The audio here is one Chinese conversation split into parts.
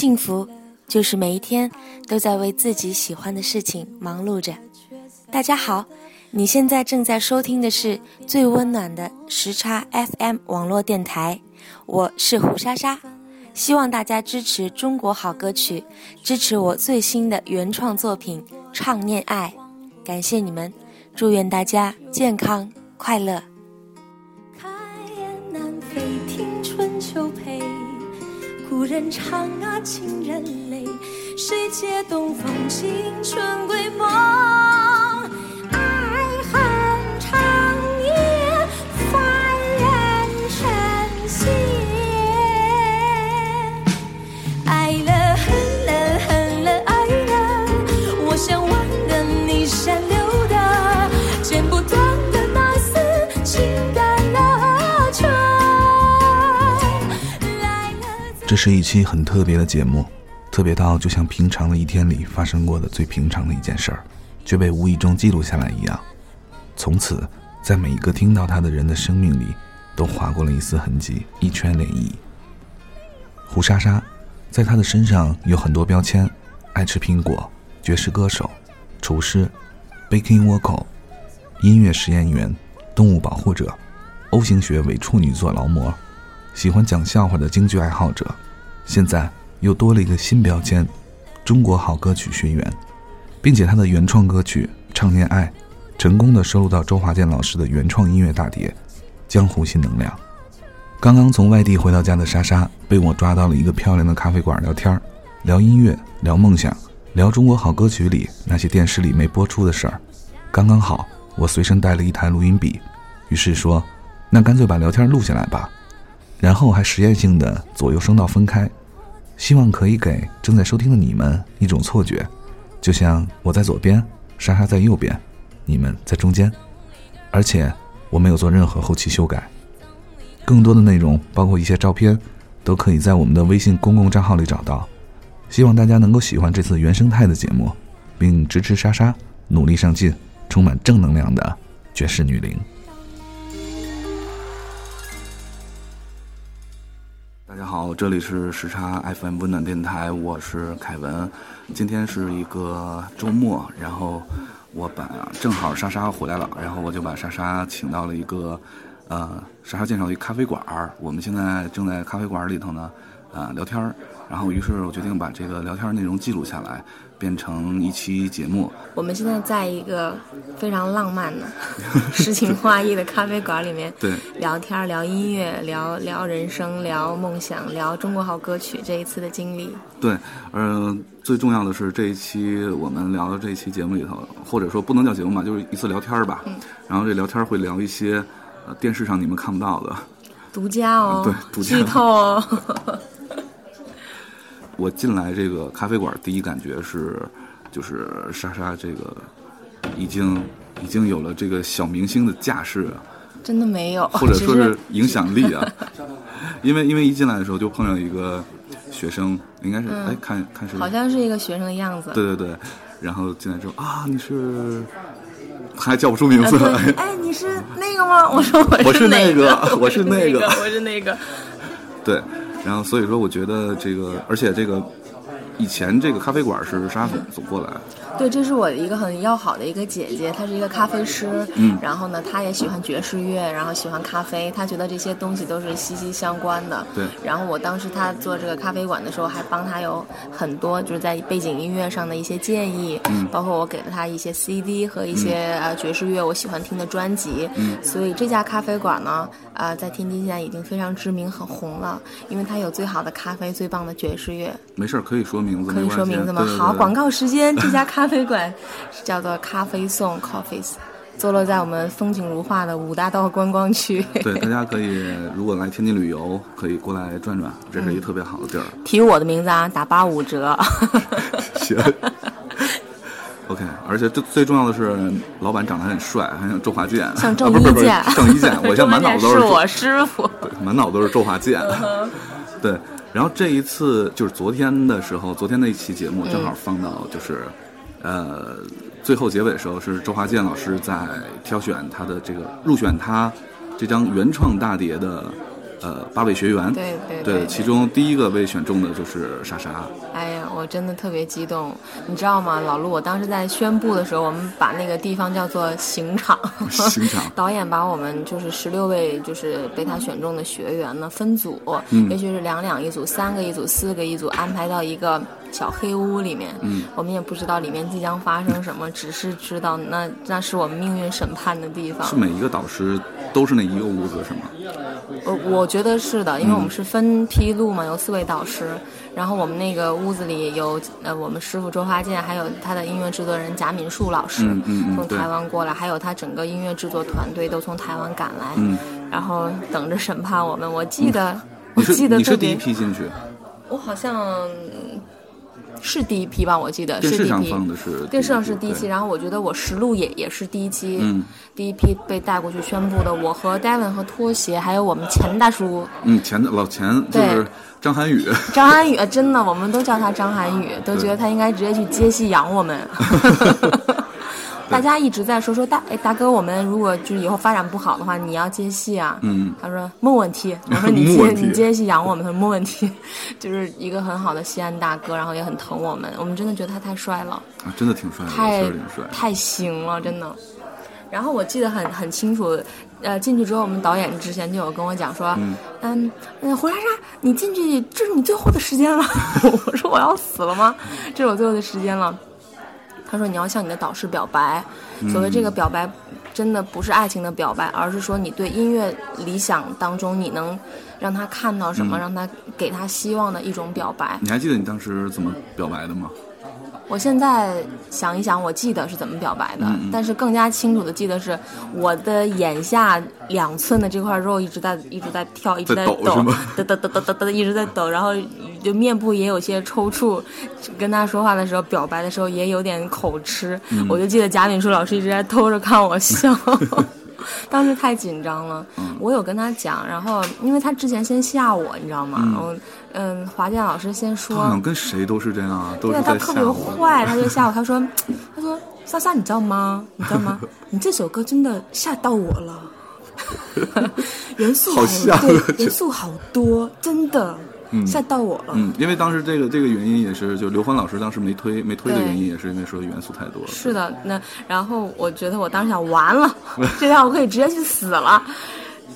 幸福就是每一天都在为自己喜欢的事情忙碌着。大家好，你现在正在收听的是最温暖的时差 FM 网络电台，我是胡莎莎。希望大家支持中国好歌曲，支持我最新的原创作品《唱念爱》，感谢你们，祝愿大家健康快乐。人唱啊，情人泪。谁解东风，青春归梦。这是一期很特别的节目，特别到就像平常的一天里发生过的最平常的一件事儿，却被无意中记录下来一样。从此，在每一个听到他的人的生命里，都划过了一丝痕迹，一圈涟漪。胡莎莎，在他的身上有很多标签：爱吃苹果、爵士歌手、厨师、baking vocal、音乐实验员、动物保护者、O 型血伪处女座劳模。喜欢讲笑话的京剧爱好者，现在又多了一个新标签——中国好歌曲学员，并且他的原创歌曲《唱念爱》成功的收录到周华健老师的原创音乐大碟《江湖新能量》。刚刚从外地回到家的莎莎，被我抓到了一个漂亮的咖啡馆聊天聊音乐，聊梦想，聊中国好歌曲里那些电视里没播出的事儿。刚刚好，我随身带了一台录音笔，于是说：“那干脆把聊天录下来吧。”然后还实验性的左右声道分开，希望可以给正在收听的你们一种错觉，就像我在左边，莎莎在右边，你们在中间。而且我没有做任何后期修改。更多的内容，包括一些照片，都可以在我们的微信公共账号里找到。希望大家能够喜欢这次原生态的节目，并支持莎莎努力上进、充满正能量的绝世女伶。大家好，这里是时差 FM 温暖电台，我是凯文。今天是一个周末，然后我把正好莎莎回来了，然后我就把莎莎请到了一个呃，莎莎介绍一咖啡馆儿。我们现在正在咖啡馆里头呢，啊聊天儿。然后于是我决定把这个聊天内容记录下来。变成一期节目。我们现在在一个非常浪漫的、诗情画意的咖啡馆里面，对，聊天、聊音乐、聊聊人生、聊梦想、聊中国好歌曲这一次的经历。对，嗯，最重要的是这一期我们聊的这一期节目里头，或者说不能叫节目嘛，就是一次聊天吧。嗯。然后这聊天会聊一些呃电视上你们看不到的，独家哦，对，独家剧透哦。我进来这个咖啡馆，第一感觉是，就是莎莎这个已经已经有了这个小明星的架势，真的没有，或者说是 影响力啊。因为因为一进来的时候就碰上一个学生，应该是哎看看是。好像是一个学生的样子。对对对，然后进来之后啊，你是还叫不出名字，哎，你是那个吗？我说我是那个，我是那个，我是那个，对。然后，所以说，我觉得这个，而且这个。以前这个咖啡馆是沙总总过来，对，这是我的一个很要好的一个姐姐，她是一个咖啡师，嗯，然后呢，她也喜欢爵士乐，然后喜欢咖啡，她觉得这些东西都是息息相关的，对。然后我当时她做这个咖啡馆的时候，还帮她有很多就是在背景音乐上的一些建议，嗯，包括我给了她一些 CD 和一些呃爵士乐我喜欢听的专辑，嗯，所以这家咖啡馆呢，呃，在天津现在已经非常知名很红了，因为它有最好的咖啡，最棒的爵士乐。没事儿，可以说明。可以说名字吗？好，广告时间。这家咖啡馆叫做咖啡颂 Coffees，坐落在我们风景如画的五大道观光区。对，大家可以 如果来天津旅游，可以过来转转，这是一个特别好的地儿。提我的名字啊，打八五折。行。OK，而且最最重要的是，老板长得很帅，还像周华健。像 郑伊健。郑伊健，我现在满脑子都是我师傅。对，满脑子都是周华健。对。然后这一次就是昨天的时候，昨天那一期节目正好放到就是，呃，最后结尾的时候是周华健老师在挑选他的这个入选他这张原创大碟的呃八位学员，对对对，其中第一个被选中的就是莎莎。哎呀，我真的特别激动，你知道吗，老陆？我当时在宣布的时候，我们把那个地方叫做刑场。刑场。导演把我们就是十六位就是被他选中的学员呢分组，嗯也许是两两一组、三个一组、四个一组，安排到一个小黑屋里面。嗯，我们也不知道里面即将发生什么，只是知道那那是我们命运审判的地方。是每一个导师都是那一个屋子是吗？我我觉得是的，因为我们是分批录嘛，有四位导师，然后我们那个屋子里有呃我们师傅周华健，还有他的音乐制作人贾敏树老师，嗯嗯嗯从台湾过来，还有他整个音乐制作团队都从台湾赶来，嗯然后等着审判我们。我记得，我记得你是第一，批进去，我好像是第一批吧，我记得是第一批。放的是电视上是第一期，然后我觉得我实录也也是第一期，嗯第一批被带过去宣布的。我和 David 和拖鞋，还有我们钱大叔嗯，钱的老钱就是对张涵予，张涵予，呃真的，我们都叫他张涵予，都觉得他应该直接去接戏养我们。大家一直在说说大哎大哥，我们如果就是以后发展不好的话，你要接戏啊。嗯，他说没问题，我说 你没接你接戏养我们，他说没问题，就是一个很好的西安大哥，然后也很疼我们，我们真的觉得他太帅了。啊，真的挺帅的，太挺帅。太行了，真的。然后我记得很很清楚，呃，进去之后，我们导演之前就有跟我讲说，嗯嗯嗯，胡莎莎，你进去，这是你最后的时间了。我说我要死了吗？这是我最后的时间了。他说你要向你的导师表白，所谓这个表白，真的不是爱情的表白，而是说你对音乐理想当中你能让他看到什么，让他给他希望的一种表白。你还记得你当时怎么表白的吗？我现在想一想，我记得是怎么表白的，嗯但是更加清楚的记得是我的眼下两寸的这块肉一直在一直在跳，一直在抖，抖抖抖抖抖一直在抖，然后就面部也有些抽搐，跟他说话的时候，表白的时候也有点口吃，嗯。我就记得贾敏树老师一直在偷着看我笑。当时太紧张了，嗯我有跟他讲，然后因为他之前先吓我，你知道吗？嗯嗯，华健老师先说，好像跟谁都是这样啊，都他特别。坏，他就吓我，他说，他说莎莎，你知道吗？你知道吗？你这首歌真的吓到我了，元素好元素好多，真的吓到我了。嗯，因为当时这个这个原因也是，就刘欢老师当时没推没推的原因，也是因为说元素太多了。是的，那然后我觉得我当时想，完了，这下我可以直接去死了。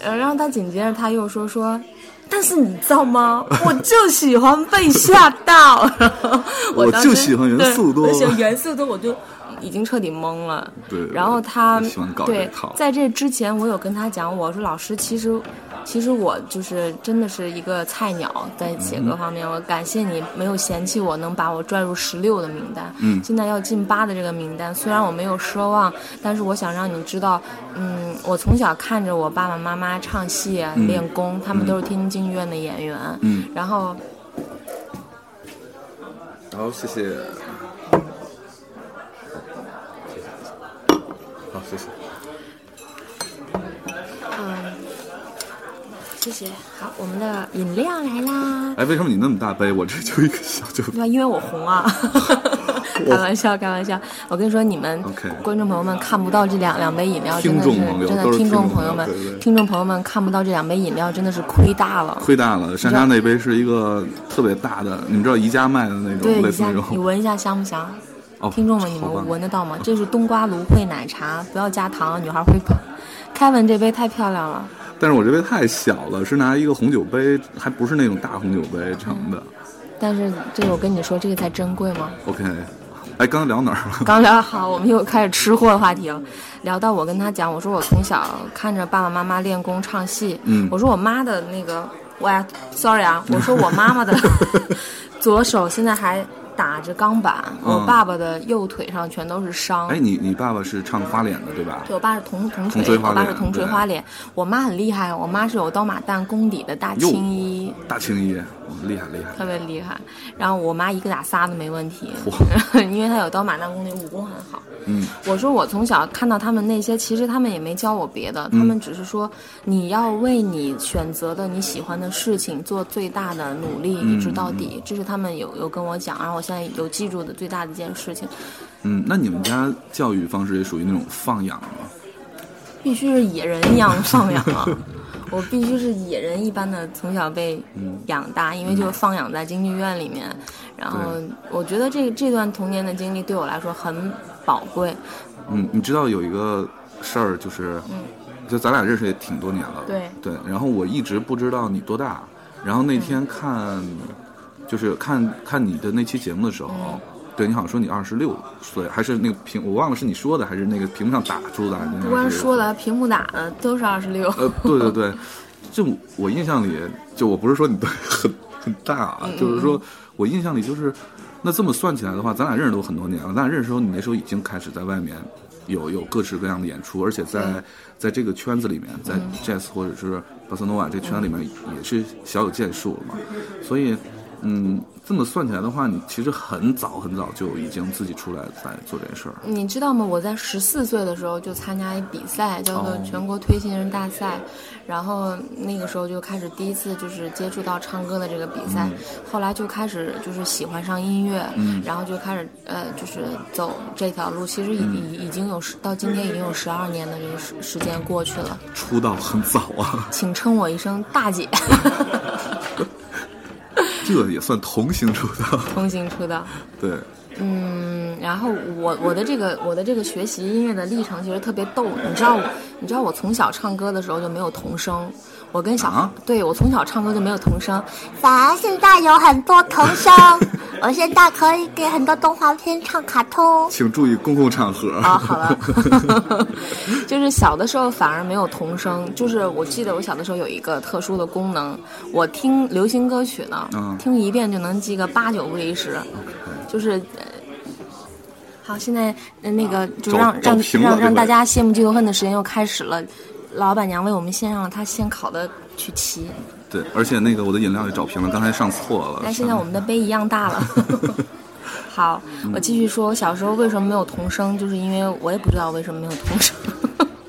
呃，然后他紧接着他又说说。但是你知道吗？我就喜欢被吓到，我就喜欢元素多 元素多，我就已经彻底懵了。对然后他对，在这之前，我有跟他讲，我说老师，其实其实我就是真的是一个菜鸟，在写歌方面，我感谢你没有嫌弃我能把我拽入十六的名单，嗯。现在要进八的这个名单，虽然我没有奢望，但是我想让你知道，嗯，我从小看着我爸爸妈妈唱戏、练功，他们都是天津京剧院的演员，嗯，然后然后谢谢，谢谢。嗯，谢谢，好，我们的饮料来啦。哎，为什么你那么大杯？我这就一个小酒杯。因为我红啊，开玩笑，开玩笑。我跟你说，你们观众朋友们看不到这两两杯饮料，真的是听众朋友真的听众众朋友们听众朋友们看不到这两杯饮料，真的是亏大了。亏大了，珊珊那杯是一个特别大的，你们知道宜家卖的那，种，类你下似那种。你闻一下香不香？哦，听众们，你们闻得到吗？这是冬瓜芦荟奶茶，不要加糖，女孩会胖。凯文这杯太漂亮了，但是我这杯太小了，是拿一个红酒杯，还不是那种大红酒杯盛的。但是这个我跟你说，这个才珍贵吗？OK，哎，刚刚聊哪儿了？刚聊好，我们又开始吃货的话题了。聊到我跟他讲，我说我从小看着爸爸妈妈练功唱戏，嗯我说我妈的那个，喂，sorry 啊，我说我妈妈的 左手现在还打着钢板，嗯。我爸爸的右腿上全都是伤。哎，你你爸爸是唱花脸的对吧？对我爸是铜铜铜锤，锤花脸我爸是铜锤花脸，我妈很厉害，我妈是有刀马旦功底的大青衣，大青衣，哦厉害厉害。特别厉害。然后我妈一个打仨都没问题，因为她有刀马旦功底，武功很好。嗯，我说我从小看到他们那些，其实他们也没教我别的，他们只是说你要为你选择的你喜欢的事情做最大的努力，一直到底。这是他们有有跟我讲，然后我现在有记住的最大的一件事情，嗯，那你们家教育方式也属于那种放养吗？必须是野人一样放养啊。我必须是野人一般的从小被养大，因为就放养在京剧院里面。然后我觉得这这段童年的经历对我来说很宝贵。嗯，你知道有一个事儿，就是，就咱俩认识也挺多年了。对对，然后我一直不知道你多大，然后那天看，就是看看你的那期节目的时候，对你好像说你二十六岁，还是那个屏我忘了是你说的还是那个屏幕上打出来的。不光说了，屏幕打的都是二十六。呃，对对对，就我印象里，就我不是说你很很大啊，就是说我印象里就是，那这么算起来的话，咱俩认识都很多年了。咱俩认识的时候，你那时候已经开始在外面有有各式各样的演出，而且在在这个圈子里面，在 jazz 或者是巴塞诺瓦这圈里面也是小有建树了嘛。所以，嗯，这么算起来的话，你其实很早很早就已经自己出来在做这件事儿。你知道吗？我在十四岁的时候就参加一比赛，叫做哦。全国推新人大赛，然后那个时候就开始第一次就是接触到唱歌的这个比赛，后来就开始就是喜欢上音乐，然后就开始呃就是走这条路。其实已已已经有十到今天已经有十二年的这个时时间过去了，出道很早啊，请称我一声大姐，这也算童星出道。童星出道。对，嗯，然后我我的这个我的这个学习音乐的历程其实特别逗，你知道我你知道我从小唱歌的时候就没有童声，我跟小、啊对我从小唱歌就没有童声，反而现在有很多童声，我现在可以给很多动画片唱卡通。请注意公共场合。啊，好了，就是小的时候反而没有童声，就是我记得我小的时候有一个特殊的功能，我听流行歌曲呢，嗯听一遍就能记个八九不离十，就是。呃好，现在呃那个就找让让让让大家羡慕嫉妒恨的时间又开始了。老板娘为我们献上了她现烤的曲奇，对，而且那个我的饮料也找平了，刚才上错了。但现在我们的杯一样大了。好，我继续说，我小时候为什么没有童声，就是因为我也不知道为什么没有童声。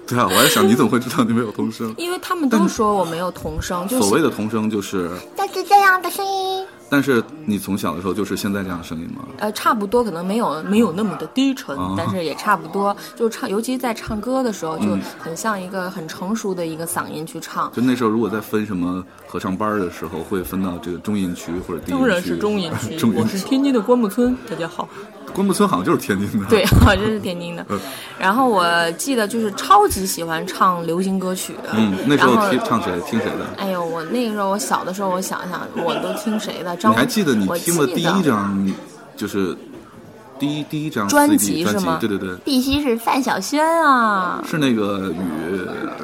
对啊，我还想你怎么会知道你没有童声？因为他们都说我没有童声，就是所谓的童声就是，就是这样的声音，但是你从小的时候就是现在这样的声音吗？呃差不多，可能没有没有那么的低沉，啊但是也差不多，就唱，尤其在唱歌的时候，就很像一个很成熟的一个嗓音去唱。就那时候如果在分什么合唱班的时候，会分到这个中音区或者低音区。当然是中音区，我是天津的关木村，大家好。关木村好像就是天津的。对，我这是天津的。然后我记得就是超级喜欢唱流行歌曲。嗯，那时候听唱谁听谁的？哎呦，我那个时候我小的时候，我想想，我都听谁的？张，你还记得你听的第一张就是第一第一张专辑是吗？对对对，必须是范晓萱啊。是那个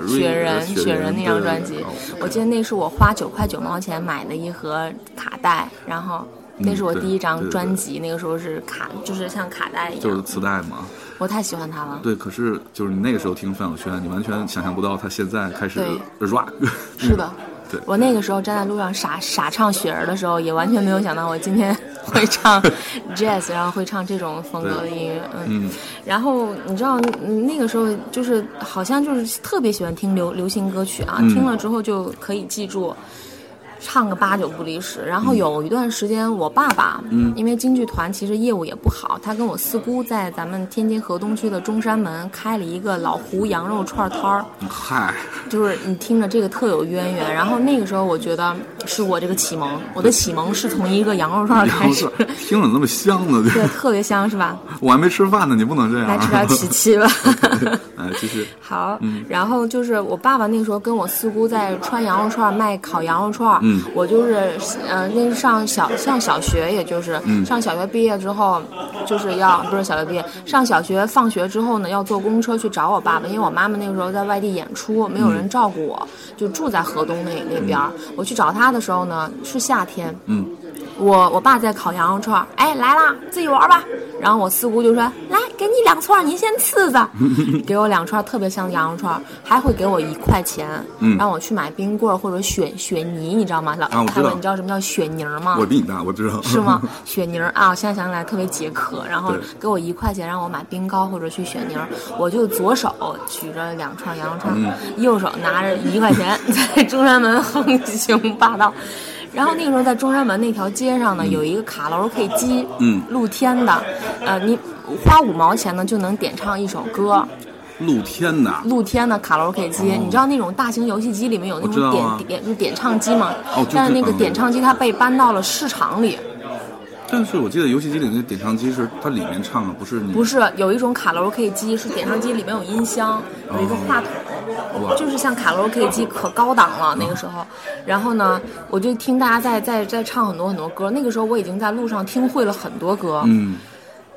与雪人，雪雪人那张专辑，我记得那是我花九块九毛钱买的一盒卡带，然后那是我第一张专辑，那个时候是卡，就是像卡带一样就是，磁带嘛。我太喜欢他了。对，可是就是你那个时候听范晓萱，你完全想象不到她现在开始对 rock。是的，对我那个时候站在路上傻傻唱雪儿的时候，也完全没有想到我今天 会唱 jazz，然后会唱这种风格的音乐。嗯，嗯，然后你知道嗯那个时候就是好像就是特别喜欢听流流行歌曲啊，嗯听了之后就可以记住。唱个八九不离十，然后有一段时间，我爸爸，嗯。因为京剧团其实业务也不好，他跟我四姑在咱们天津河东区的中山门开了一个老胡羊肉串摊儿，嗨，就是你听着这个特有渊源，然后那个时候我觉得是我这个启蒙，我的启蒙是从一个羊肉串开始，听着那么香呢，对，特别香是吧？我还没吃饭呢，你不能这样。来吃点琪琪吧。哎，继续。好，然后就是我爸爸那个时候跟我四姑在穿羊肉串卖烤羊肉串儿，嗯。我就是呃那是上小上小学，也就是、嗯。上小学毕业之后，就是要不是小学毕业，上小学放学之后呢，要坐公车去找我爸爸，因为我妈妈那个时候在外地演出，没有人照顾我，就住在河东那那边儿。我去找他的时候呢，是夏天，嗯，我我爸在烤羊肉串儿，哎来啦，自己玩吧。然后我四姑就说来给你两串儿，您先吃着，给我两串儿特别香的羊肉串儿，还会给我一块钱，嗯让我去买冰棍儿或者雪雪泥，你知道吗？老他们你知道什么叫雪泥儿吗？我比你大，我知道。是吗？雪泥儿啊，我现在想起来特别解渴，然后给我一块钱让我买冰糕或者去雪泥儿，我就左手举着两串羊肉串，嗯右手拿着一块钱 在中山门横行霸道。然后那个时候在中山门那条街上呢，有一个卡拉 OK 机，嗯露天的，呃，你花五毛钱呢就能点唱一首歌。露天的，露天的卡拉 OK 机，你知道那种大型游戏机里面有那种啊。点点就点唱机吗？但是那个嗯。点唱机它被搬到了市场里，但是我记得游戏机里那点唱机是它里面唱的，不是你不是有一种卡拉 OK 机是点唱机里面有音箱，有一个话筒。哇就是像卡拉 OK 机可高档了那个时候，然后呢，我就听大家在在在唱很多很多歌。那个时候我已经在路上听会了很多歌，嗯，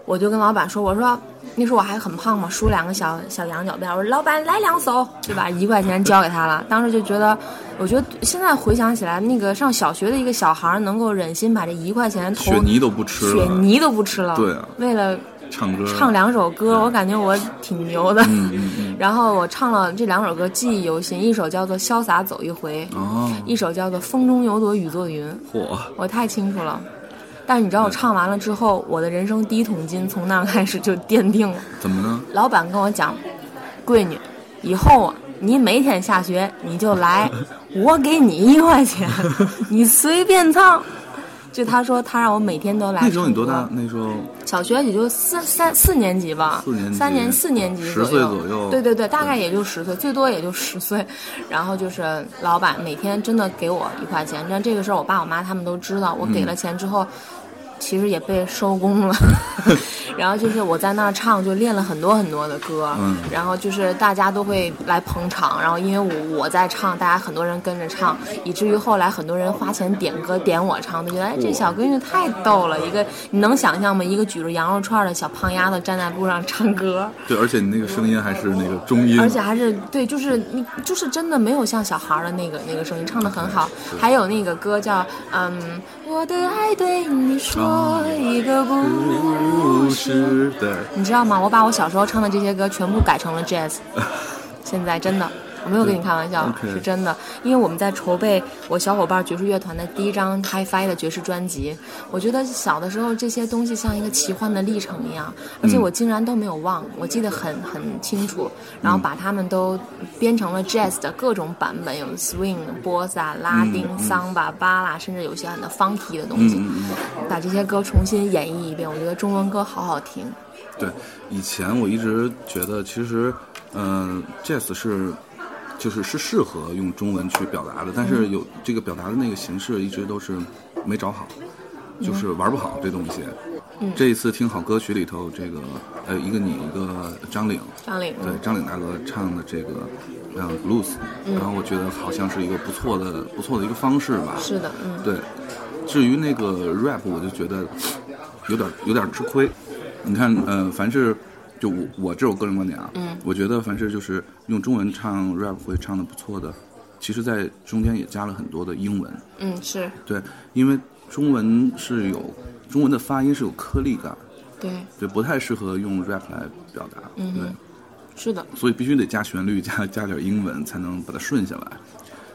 我就跟老板说：“我说那时候我还很胖嘛，梳两个小小羊角辫。我说老板来两首，对吧？一块钱交给他了。当时就觉得，我觉得现在回想起来，那个上小学的一个小孩能够忍心把这一块钱投雪泥都不吃了，雪泥都不吃了，对啊为了唱歌唱两首歌，我感觉我挺牛的。嗯嗯嗯 然后我唱了这两首歌，记忆犹新。一首叫做《潇洒走一回》，哦，一首叫做《风中有朵雨做云》。嚯，我太清楚了。但是你知道，我唱完了之后，我的人生第一桶金从那儿开始就奠定了。怎么呢？老板跟我讲，闺女，以后啊，你每天下学你就来，我给你一块钱，你随便唱。就他说，他让我每天都来。那时候你多大？？那时候小学也就四三四年级吧，四年级三年四年级10左右，岁左右对对对，大概也就十岁，最多也就十岁。然后就是老板每天真的给我一块钱，但这个事儿我爸我妈他们都知道。我给了钱之后，其实也被收工了。然后就是我在那儿唱，就练了很多很多的歌，嗯。然后就是大家都会来捧场，然后因为我我在唱，大家很多人跟着唱，以至于后来很多人花钱点歌点我唱，都觉得哎这小闺女太逗了，一个你能想象吗？一个举着羊肉串的小胖丫头站在路上唱歌，对，而且你那个声音还是那个中音，而且还是对，就是你就是真的没有像小孩的那个那个声音唱的很好，还有那个歌叫嗯，我的爱对你说一个故不，你知道吗？我把我小时候唱的这些歌全部改成了 jazz，现在真的，我没有跟你开玩笑是真的。因为我们在筹备我小伙伴爵士乐团的第一张 HiFi 的爵士专辑，我觉得小的时候这些东西像一个奇幻的历程一样，而且我竟然都没有忘，我记得很很清楚，然后把它们都编成了 jazz 的各种版本，有 swing、波萨、拉丁、桑巴、巴拉，甚至有些很的 funky 的东西，把这些歌重新演绎一遍，我觉得中文歌好好听。对，以前我一直觉得，其实，嗯、j a z z 是，就是是适合用中文去表达的，但是有这个表达的那个形式一直都是没找好，就是玩不好这东西。这一次听好歌曲里头，这个呃，一个你，一个张岭，张岭，对张岭大哥唱的这个，嗯，blues，、然后我觉得好像是一个不错的、不错的一个方式吧。是的，嗯，对，至于那个 rap，我就觉得有点有点吃亏。你看，呃，凡是就我我这种个人观点啊，嗯，我觉得凡是就是用中文唱 rap 会唱的不错的，其实在中间也加了很多的英文。嗯，是对，因为中文是有中文的发音是有颗粒感，对，对，不太适合用 rap 来表达。嗯对，是的，所以必须得加旋律，加加点英文，才能把它顺下来。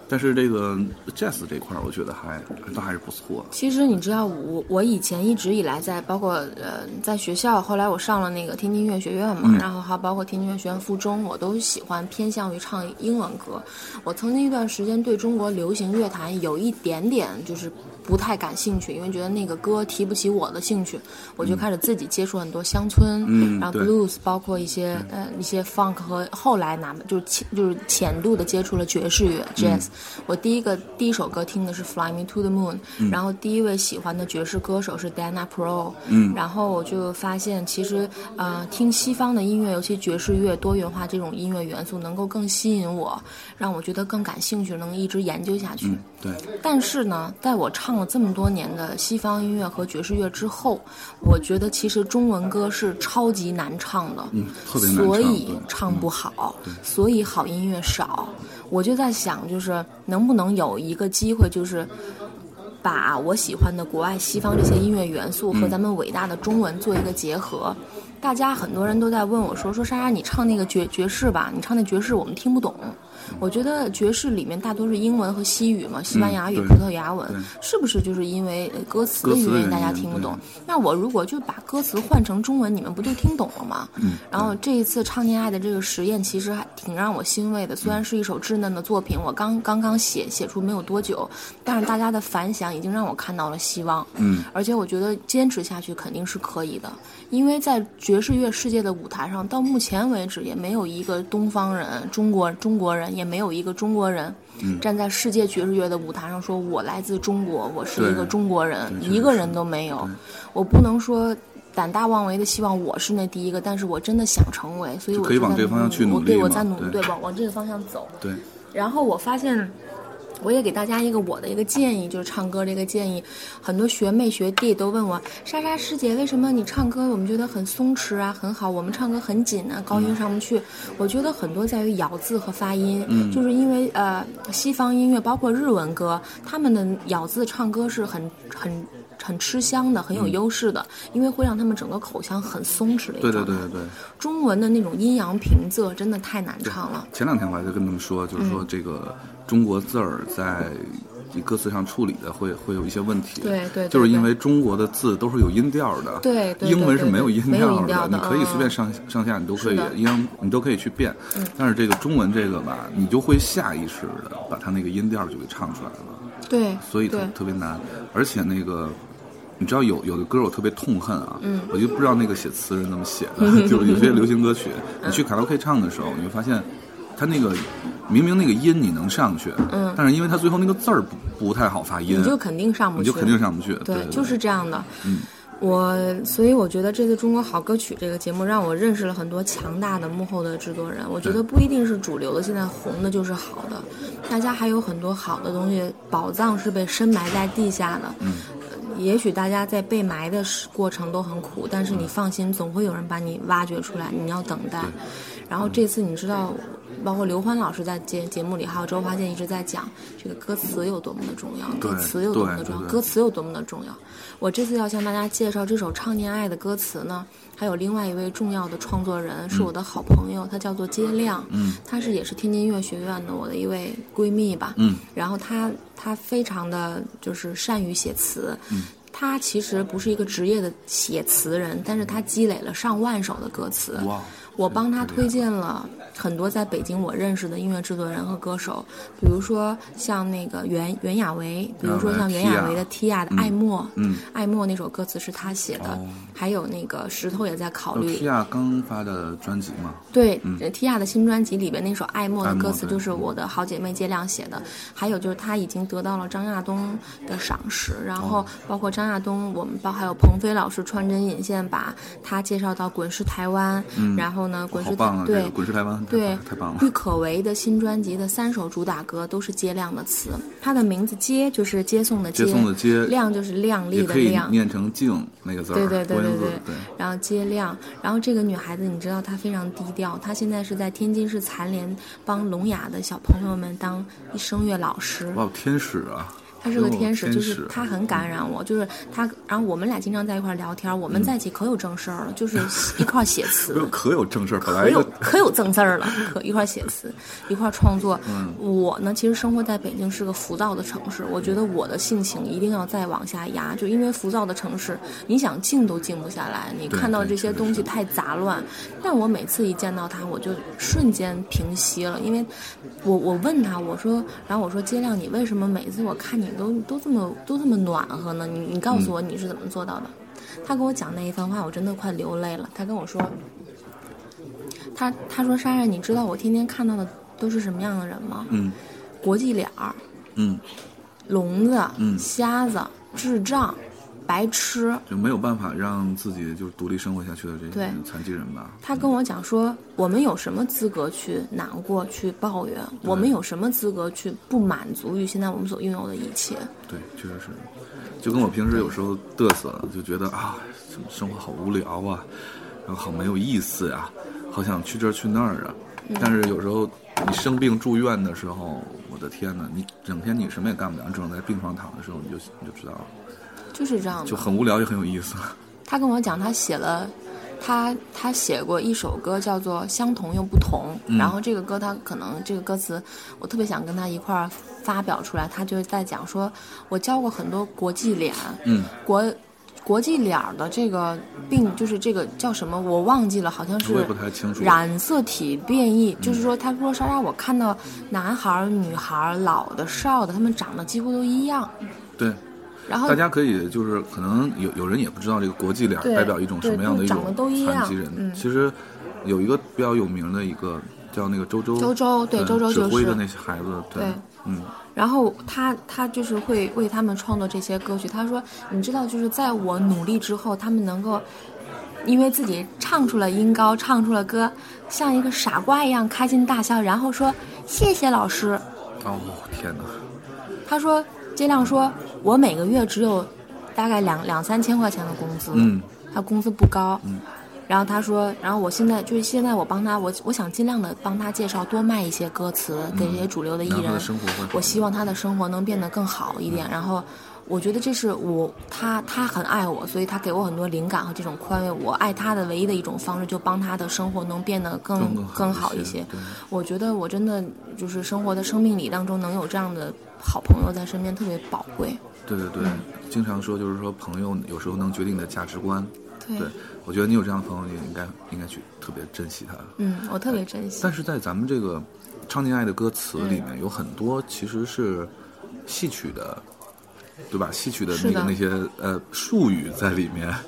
但是这个 jazz 这块儿，我觉得还倒还是不错。其实你知道，我我以前一直以来在包括呃在学校，后来我上了那个天津音乐学院嘛，然后还包括天津音乐学院附中，我都喜欢偏向于唱英文歌。我曾经一段时间对中国流行乐坛有一点点就是不太感兴趣，因为觉得那个歌提不起我的兴趣，我就开始自己接触很多乡村，然后 blues，包括一些呃一些 funk 和后来哪怕就是浅就是浅度的接触了爵士乐 jazz。我第一个第一首歌听的是 Fly Me to the Moon，、然后第一位喜欢的爵士歌手是 Dana Pro，嗯。然后我就发现其实呃听西方的音乐，尤其爵士乐多元化这种音乐元素，能够更吸引我，让我觉得更感兴趣，能一直研究下去。嗯，对，但是呢，在我唱了这么多年的西方音乐和爵士乐之后，我觉得其实中文歌是超级难唱的，嗯特别难唱所以唱不好，所以好音乐少。我就在想，就是能不能有一个机会，就是把我喜欢的国外西方这些音乐元素和咱们伟大的中文做一个结合。大家很多人都在问我说：“说莎莎，你唱那个爵爵士吧，你唱那爵士我们听不懂。”我觉得爵士里面大多是英文和西语嘛，西班牙语、对葡萄牙文，是不是就是因为呃歌词的原因大家听不懂？那我如果就把歌词换成中文，你们不就听懂了吗？嗯，然后这一次唱恋爱的这个实验，其实还挺让我欣慰的。虽然是一首稚嫩的作品，我刚刚刚写写出没有多久，但是大家的反响已经让我看到了希望。嗯，而且我觉得坚持下去肯定是可以的，因为在爵士乐世界的舞台上，到目前为止也没有一个东方人、中国中国人，也没有一个中国人。站在世界爵士乐的舞台上，说我来自中国，我是一个中国人，一个人都没有。我不能说胆大妄为的希望我是那第一个，但是我真的想成为，所以我可以往这个方向去我努力我对我在努力，对对，往往这个方向走。对，然后我发现，我也给大家一个我的一个建议，就是唱歌这个建议。很多学妹学弟都问我，莎莎师姐，为什么你唱歌我们觉得很松弛啊，很好，我们唱歌很紧啊，高音上不去。我觉得很多在于咬字和发音，嗯就是因为呃，西方音乐包括日文歌，他们的咬字唱歌是很很。很吃香的，很有优势的，因为会让他们整个口腔很松弛的一个对对。对对对。中文的那种阴阳平仄真的太难唱了。前两天我还在跟他们说，就是嗯说这个中国字儿在歌词上处理的会会有一些问题。对对对就是因为中国的字都是有音调的，对对对英文是没有音调的你可以嗯随便上上下你都可以是的，阴阳你都可以去变。但是这个中文这个吧，你就会下意识的把它那个音调就给唱出来了。对，所以特特别难。而且那个，你知道有有的歌我特别痛恨啊，嗯，我就不知道那个写词人怎么写的，就有些流行歌曲，你去卡拉 OK 唱的时候，你会发现，他那个明明那个音你能上去，嗯，但是因为他最后那个字儿不不太好发音，你就肯定上不去，你就肯定上不去，对，对就是这样的。嗯，我所以我觉得这次《中国好歌曲》这个节目让我认识了很多强大的幕后的制作人。我觉得不一定是主流的，现在红的就是好的，大家还有很多好的东西，宝藏是被深埋在地下的。嗯。也许大家在被埋的时过程都很苦，但是你放心，总会有人把你挖掘出来。你要等待。然后这次你知道，包括刘欢老师在节节目里，还有周华健一直在讲这个歌词有多么的重要，歌词有多么的重要，歌词有多么的重要。我这次要向大家介绍这首《唱念爱》的歌词呢，还有另外一位重要的创作人是我的好朋友，他叫做接亮，嗯，他是也是天津音乐学院的我的一位闺蜜吧，嗯，然后他他非常的就是善于写词，嗯。他其实不是一个职业的写词人，但是他积累了上万首的歌词。哇，我帮他推荐了很多在北京我认识的音乐制作人和歌手，比如说像那个袁袁娅维，比如说像袁娅维的《Tia》的《爱默》，嗯，爱默那首歌词是他写的，哦还有那个石头也在考虑。提亚刚发的专辑嘛，对，提亚的新专辑里边那首《爱默》的歌词就是我的好姐妹接亮写的，还有就是他已经得到了张亚东的赏识，然哦后包括张亚东，我们包还有鹏飞老师穿针引线把他介绍到滚石台湾，然后呢，滚石对滚石台湾，对，太棒了郁。可唯的新专辑的三首主打歌都是接亮的词，它的名字接就是接送的接送的接亮就是亮丽的亮，念成静那个字儿，对对对对对对，然后接亮，然后这个女孩子你知道她非常低调，她现在是在天津市残联帮聋哑的小朋友们当声乐老师。哇，天使啊！她是个哦天使，天就是他很感染我，就是他，然后我们俩经常在一块儿聊天，我们在一起可有正事儿了，就是一块儿写词 可有正事可有可有正事儿了，可一块儿写词，一块儿创作。嗯我呢，其实生活在北京是个浮躁的城市，我觉得我的性情一定要再往下压，就因为浮躁的城市，你想静都静不下来，你看到这些东西太杂乱。但我每次一见到他，我就瞬间平息了，因为我我问他，我说，然后我说接亮，你为什么每次我看你都都这么都这么暖和呢？你你告嗯诉我你是怎么做到的？他跟我讲那一番话，我真的快流泪了。他跟我说。他他说莎莎，你知道我天天看到的都是什么样的人吗？嗯国际脸儿、嗯，聋子、嗯瞎子、智障、白痴。就没有办法让自己就是独立生活下去的这对些残疾人吧。他跟我讲说，我们有什么资格去难过、去抱怨？我们有什么资格去不满足于现在我们所拥有的一切？对，确实是，就跟我平时有时候嘚瑟，就觉得啊，生生活好无聊啊，然后好没有意思呀、好想去这儿去那儿啊。嗯但是有时候你生病住院的时候，我的天呐，你整天你什么也干不了，你只能在病床躺的时候，你就你就知道了，就是这样的。就很无聊也很有意思。他跟我讲，他写了他他写过一首歌叫做《相同又不同》，嗯然后这个歌他可能这个歌词我特别想跟他一块儿发表出来，他就在讲说，我教过很多国际脸，嗯，国国际脸儿的这个病就是这个叫什么我忘记了，好像是我也不太清楚。染色体变异，就是说，他说莎莎，我看到男孩儿、女孩儿、老的、少的，他们长得几乎都一样。对，然后大家可以就是可能有有人也不知道这个国际脸代表一种什么样的一种残疾人。嗯其实有一个比较有名的一个叫那个周周周周对周周就是指挥的那些孩子，对对，嗯，然后他他就是会为他们创作这些歌曲。他说，你知道，就是在我努力之后，他们能够因为自己唱出了音高，唱出了歌，像一个傻瓜一样开心大笑，然后说谢谢老师。哦天哪，他说，接亮说，我每个月只有大概两两三千块钱的工资，嗯，他工资不高，嗯，然后他说，然后我现在就是现在我帮他，我我想尽量的帮他介绍多卖一些歌词给这些主流的艺人我希望他的生活能变得更好一点，然后。我觉得这是我他他很爱我，所以他给我很多灵感和这种宽慰。我爱他的唯一的一种方式，就帮他的生活能变得更更更好一些我觉得我真的就是生活的生命里当中能有这样的好朋友在身边特别宝贵。对对对，经常说就是说朋友有时候能决定你的价值观。对，对，我觉得你有这样的朋友，你应该应该去特别珍惜他。嗯，我特别珍惜。但是在咱们这个《唱见爱》的歌词里嗯面，有很多其实是戏曲的，对吧？戏曲的那个那些呃术语在里面。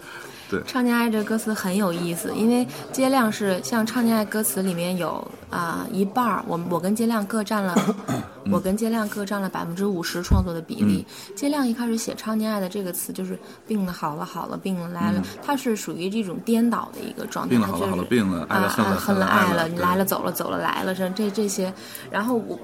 对，唱见爱这歌词很有意思，因为接亮是像唱见爱歌词里面有啊、一半儿，我我跟接亮各占了，我跟杰亮各占了百分之五十创作的比例。接亮一开始写超恋爱的这个词就是病了好了好了病了来了，他是属于这种颠倒的一个状态，病了好了它就是好了病了爱了恨了爱了，你来了走了走了来了，这这这些，然后我。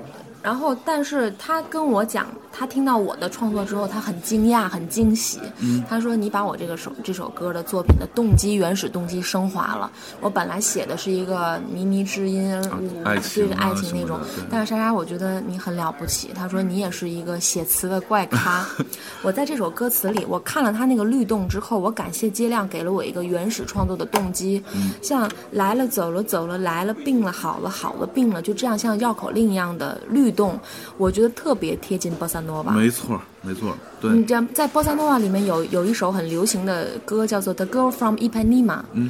然后，但是他跟我讲，他听到我的创作之后，他很惊讶，很惊喜。嗯他说：“你把我这个首这首歌的作品的动机、原始动机升华了。我本来写的是一个靡靡之音，嗯爱情啊对爱情那种。但是莎莎，我觉得你很了不起。他说你也是一个写词的怪咖。我在这首歌词里，我看了他那个律动之后，我感谢接亮给了我一个原始创作的动机。嗯像来了走了走了来了病了好了好了病了，就这样像绕口令一样的律动，我觉得特别贴近波萨诺瓦。没错，没错，对，你知道，在波萨诺瓦里面有有一首很流行的歌，叫做《The Girl from Ipanema》。嗯。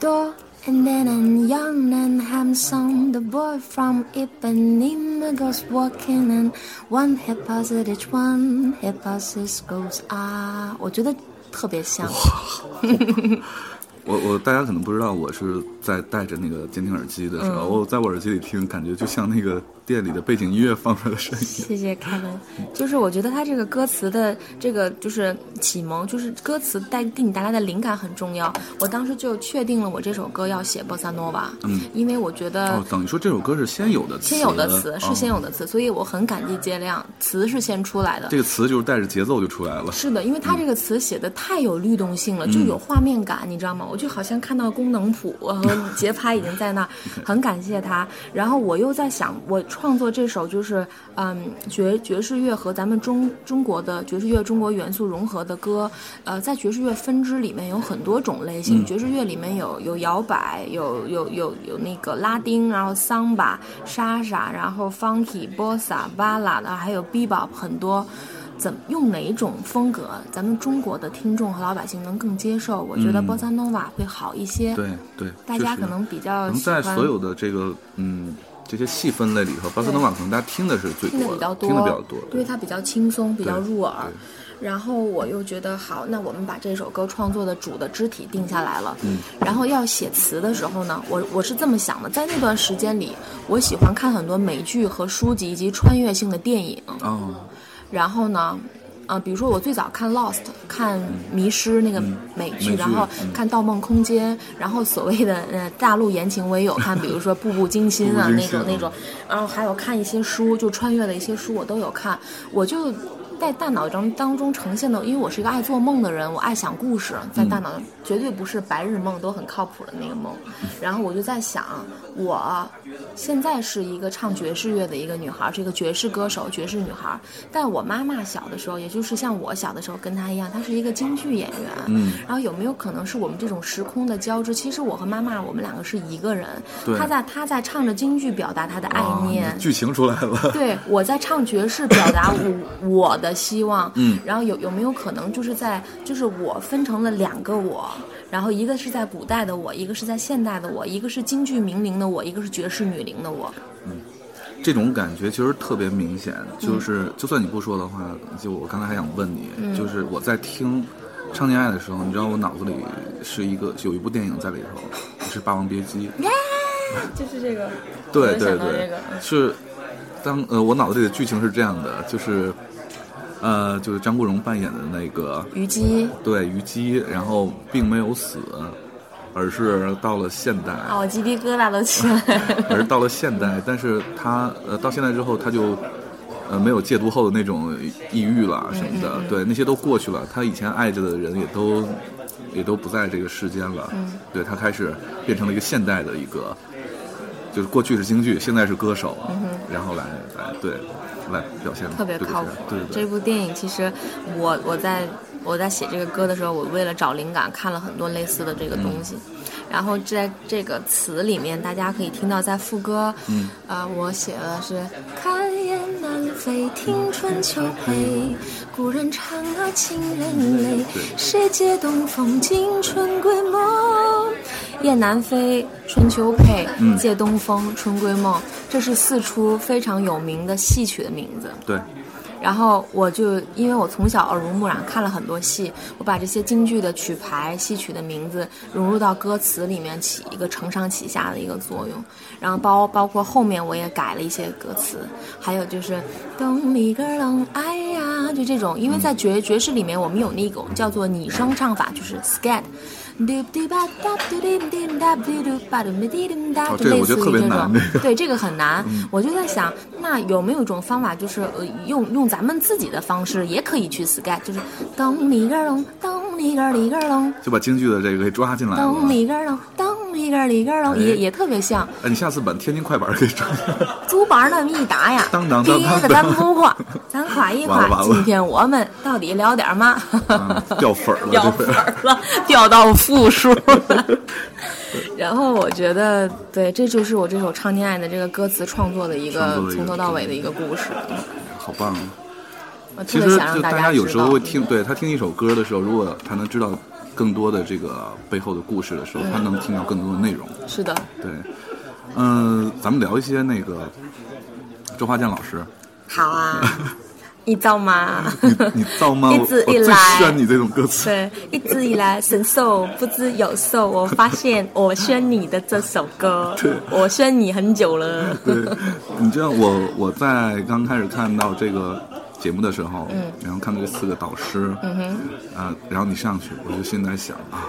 Do and then and young and handsome, the boy from Ipanema goes walking and one hip passes each one hip passes goes ah，我觉得特别像。我我大家可能不知道，我是在戴着那个监听耳机的时候，嗯我在我耳机里听，感觉就像那个店里的背景音乐放出来的声音。谢谢凯文，就是我觉得他这个歌词的这个就是启蒙，就是歌词带给你带来的灵感很重要。我当时就确定了我这首歌要写波萨诺瓦，嗯，因为我觉得哦，等于说这首歌是先有的词，先有的词是先有、的词，所以我很感激接亮，词是先出来的。这个词就是带着节奏就出来了。是的，因为他这个词写的太有律动性了，就有画面感，你知道吗？我就好像看到功能谱和节拍已经在那儿，很感谢他。然后我又在想，我创作这首就是嗯爵爵士乐和咱们中中国的爵士乐中国元素融合的歌，呃，在爵士乐分支里面有很多种类型，爵士乐里面有有摇摆，有有有有那个拉丁，然后桑巴、莎莎，然后 funky、bossa、ballad，还有 bebop 很多。怎么用哪种风格，咱们中国的听众和老百姓能更接受？我觉得嗯波萨诺瓦会好一些。对对，大家可能比较能在所有的这个嗯这些细分类里头，巴塞诺瓦可能大家听的是最听的比较多，听的比较多，因为它比较轻松，比较入耳。然后我又觉得好，那我们把这首歌创作的主的肢体定下来了。嗯。然后要写词的时候呢，我我是这么想的，在那段时间里，我喜欢看很多美剧和书籍以及穿越性的电影。哦，然后呢，呃，比如说我最早看《Lost》，看《迷失》那个美剧，然后嗯。看《盗梦空间》，然后所谓的呃大陆言情我也有看，比如说《步步惊心》啊那种那种，然后还有看一些书，就穿越的一些书我都有看，我就。在大脑中当中呈现的，因为我是一个爱做梦的人，我爱想故事，在大脑绝对不是白日梦都很靠谱的那个梦。然后我就在想，我现在是一个唱爵士乐的一个女孩，是一个爵士歌手、爵士女孩。但我妈妈小的时候，也就是像我小的时候，跟她一样，她是一个京剧演员。嗯。然后有没有可能是我们这种时空的交织？其实我和妈妈，我们两个是一个人。对她在她在唱着京剧表达她的爱念。啊剧情出来了。对，我在唱爵士，表达我我的希望。嗯，然后有有没有可能，就是在就是我分成了两个我，然后一个是在古代的我，一个是在现代的我，一个是京剧名伶的我，一个是爵士女伶的我。嗯这种感觉其实特别明显，嗯就是就算你不说的话，就我刚才还想问你，嗯就是我在听《唱恋爱》的时候，你知道我脑子里是一个有一部电影在里头，是《霸王别姬》。就是这个，对对对这个，嗯是当呃我脑子里的剧情是这样的，就是呃就是张国荣扮演的那个虞姬。对虞姬，然后并没有死，而是到了现代。啊，我鸡皮疙瘩都起来了。而到了现代，但是他呃到现在之后，他就呃没有戒毒后的那种抑郁了什么的，对那些都过去了。他以前爱着的人也都也都不在这个世间了，对他开始变成了一个现代的一个，就是过去是京剧，现在是歌手，然后来来对来表现特别靠谱对。对对这，部电影其实我我在我在写这个歌的时候，我为了找灵感看了很多类似的这个东西。然后在这个词里面，大家可以听到在副歌，嗯，啊、我写的是看雁南飞，听春秋配，古人唱啊情人泪，谁借东风惊春归梦？雁南飞，春秋配，嗯借东风，春归梦，这是四出非常有名的戏曲的名字。对，然后我就因为我从小耳濡目染，看了很多戏，我把这些京剧的曲牌、戏曲的名字融入到歌词里面，起一个承上启下的一个作用。然后包包括后面我也改了一些歌词，还有就是咚里个楞，哎呀，就这种，因为在爵爵士里面我们有那种叫做拟声唱法，就是 scat。哦就这个我觉得特别类似于这种难这个，对这个很难。我就在想，那有没有一种方法，就是呃用用咱们自己的方式，也可以去 scat，就是咚里个隆，咚里个里个隆，就把京剧的这个给抓进来了。咚里个隆，咚里个里个隆，哎也也特别像。哎，你下次把天津快板给抓。竹板那么一打呀，当当当当别的咱不夸，咱夸一夸。今天我们到底聊点嘛？啊掉粉儿了，掉粉儿了，掉到负数了。然后我觉得，对，这就是我这首《唱恋爱》的这个歌词创作的一个从头到尾的一个故事。好棒啊！我特其实别想让大家有时候会听，对他听一首歌的时候，如果他能知道更多的这个背后的故事的时候，他能听到更多的内容。是的，对，嗯、咱们聊一些那个周华健老师，好啊，你造吗？你造吗？一直以来喜欢你这种歌词。对，一直以来神兽不知有兽，我发现 我宣你的这首歌，我宣你很久了。对，你知道我我在刚开始看到这个节目的时候，嗯。然后看到这四个导师，嗯哼，啊、然后你上去，我就现在想啊，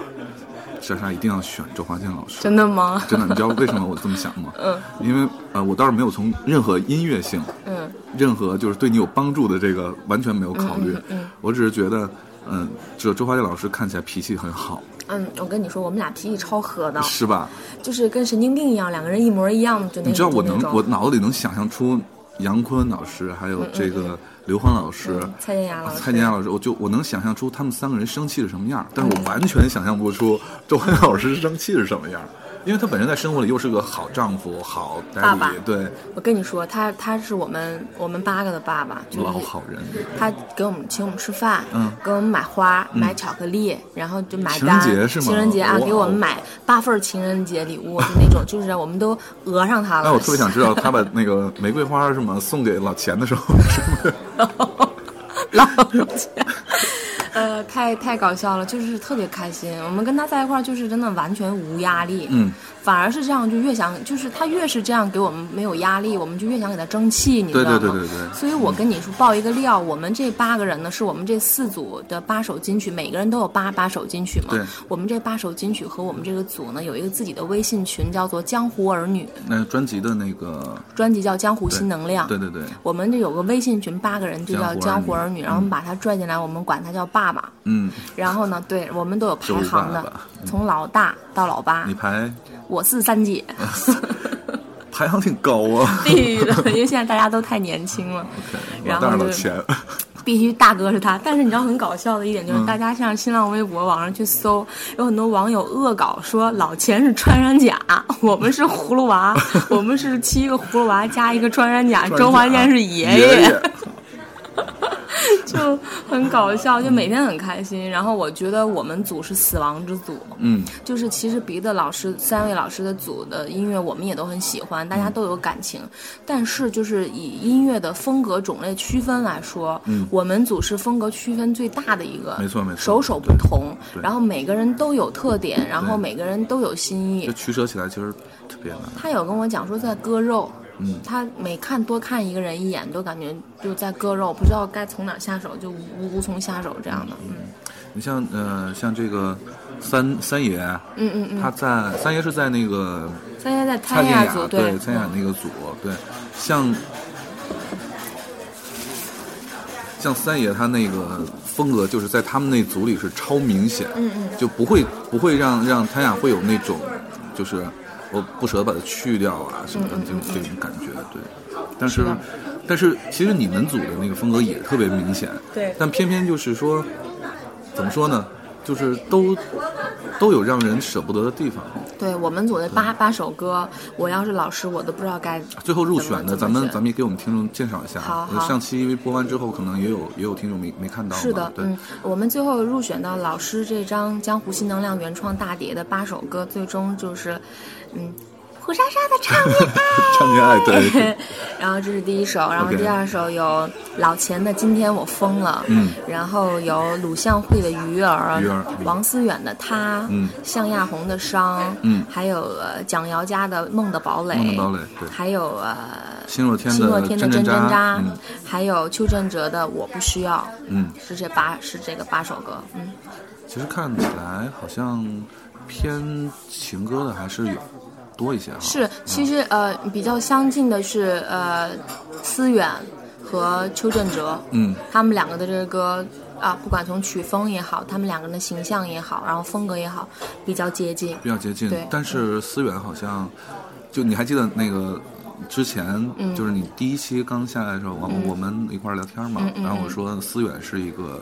莎莎一定要选周华健老师。真的吗？真的，你知道为什么我这么想吗？嗯，因为呃，我倒是没有从任何音乐性，嗯，任何就是对你有帮助的这个完全没有考虑，嗯嗯我只是觉得，嗯、这周华健老师看起来脾气很好，嗯，我跟你说，我们俩脾气超合的，是吧？就是跟神经病一样，两个人一模一样，就那你知道我能我脑子里能想象出杨坤老师还有这个刘欢老师。嗯蔡健雅老师，蔡健雅老师，我就我能想象出他们三个人生气是什么样，但是我完全想象不出周华健老师生气是什么样，因为他本身在生活里又是个好丈夫、好爸爸对，我跟你说，他他是我们我们八个的爸爸，就是老好人。他给我们请我们吃饭，嗯给我们买花、买巧克力，然后就买情人单。节是吗情人节啊，给我们买八份情人节礼物，就那种，就是我们都讹上他了。那我特别想知道，他把那个玫瑰花什么送给老钱的时候，是不是？老钱，呃，太太搞笑了，就是特别开心。我们跟他在一块儿，就是真的完全无压力。嗯，反而是这样，就越想，就是他越是这样给我们没有压力，我们就越想给他争气，你知道吗？对对对对对所以我跟你说报一个料，我们这八个人呢，是我们这四组的八首金曲，每个人都有八八首金曲嘛。对我们这八首金曲和我们这个组呢，有一个自己的微信群，叫做“江湖儿女那专辑的那个，”，专辑叫《江湖新能量》。对对对，我们这有个微信群，八个人就叫江江湖儿女湖儿女，然后我们把他拽进来，我们管他叫爸爸爸。嗯，然后呢，对我们都有排行的爸爸，从老大到老八。你，排？我是三姐，排行挺高啊。必须的，因为现在大家都太年轻了，然老后就大老钱，必须大哥是他。但是你知道很搞笑的一点就是，嗯。大家上新浪微博网上去搜，有很多网友恶搞说老钱是穿山甲，我们是葫芦娃，我们是七个葫芦娃加一个穿山甲，周华健是爷。爷爷。就很搞笑，就每天很开心。然后我觉得我们组是死亡之组，嗯，就是其实别的老师三位老师的组的音乐我们也都很喜欢，大家都有感情。但是就是以音乐的风格种类区分来说，嗯我们组是风格区分最大的一个，没错没错首首不同，然后每个人都有特点，然后每个人都有新意这。取舍起来其实特别难。他有跟我讲说在割肉，嗯。他每看多看一个人一眼，都感觉就在割肉，不知道该从哪下手，就无无从下手这样的。嗯。你像呃，像这个三三爷，嗯嗯嗯，他在三爷是在那个三爷在蔡健雅组，对蔡健雅那个组，对，像像三爷他那个风格，就是在他们那组里是超明显，嗯嗯。就不会不会让让谭雅会有那种就是我不舍得把它去掉啊什么的这种这种感觉，对。但是嗯是但是其实你们组的那个风格也特别明显，对但偏偏就是说，怎么说呢？就是都都有让人舍不得的地方。对我们组的八八首歌，我要是老师，我都不知道该最后入选的，咱们咱们也给我们听众介绍一下。好好上期因为播完之后，可能也有也有听众没没看到。是的，对，嗯，我们最后入选到老师这张《江湖新能量》原创大碟的八首歌，最终就是，嗯，苦莎莎的唱恋爱。唱恋爱，对，然后这是第一首，然后第二首有老钱的《今天我疯了》，嗯，然后有鲁向会的《鱼儿》，鱼儿嗯。王思远的《他》，嗯。向亚红的《伤》，嗯。还有呃蒋瑶佳的《梦的堡垒》，梦的堡垒对。还有呃新若天新若天的真真扎，嗯。还有邱振哲的《我不需要》，嗯，是这八是这个八首歌，嗯，其实看起来好像偏情歌的还是有多一些哈。是，其实呃比较相近的是呃思远和邱振哲，嗯，他们两个的这个歌啊，不管从曲风也好，他们两个人的形象也好，然后风格也好，比较接近。比较接近。对。但是思远好像，就你还记得那个之前，嗯。就是你第一期刚下来的时候，我、我们一块儿聊天嘛，然后我说思远是一个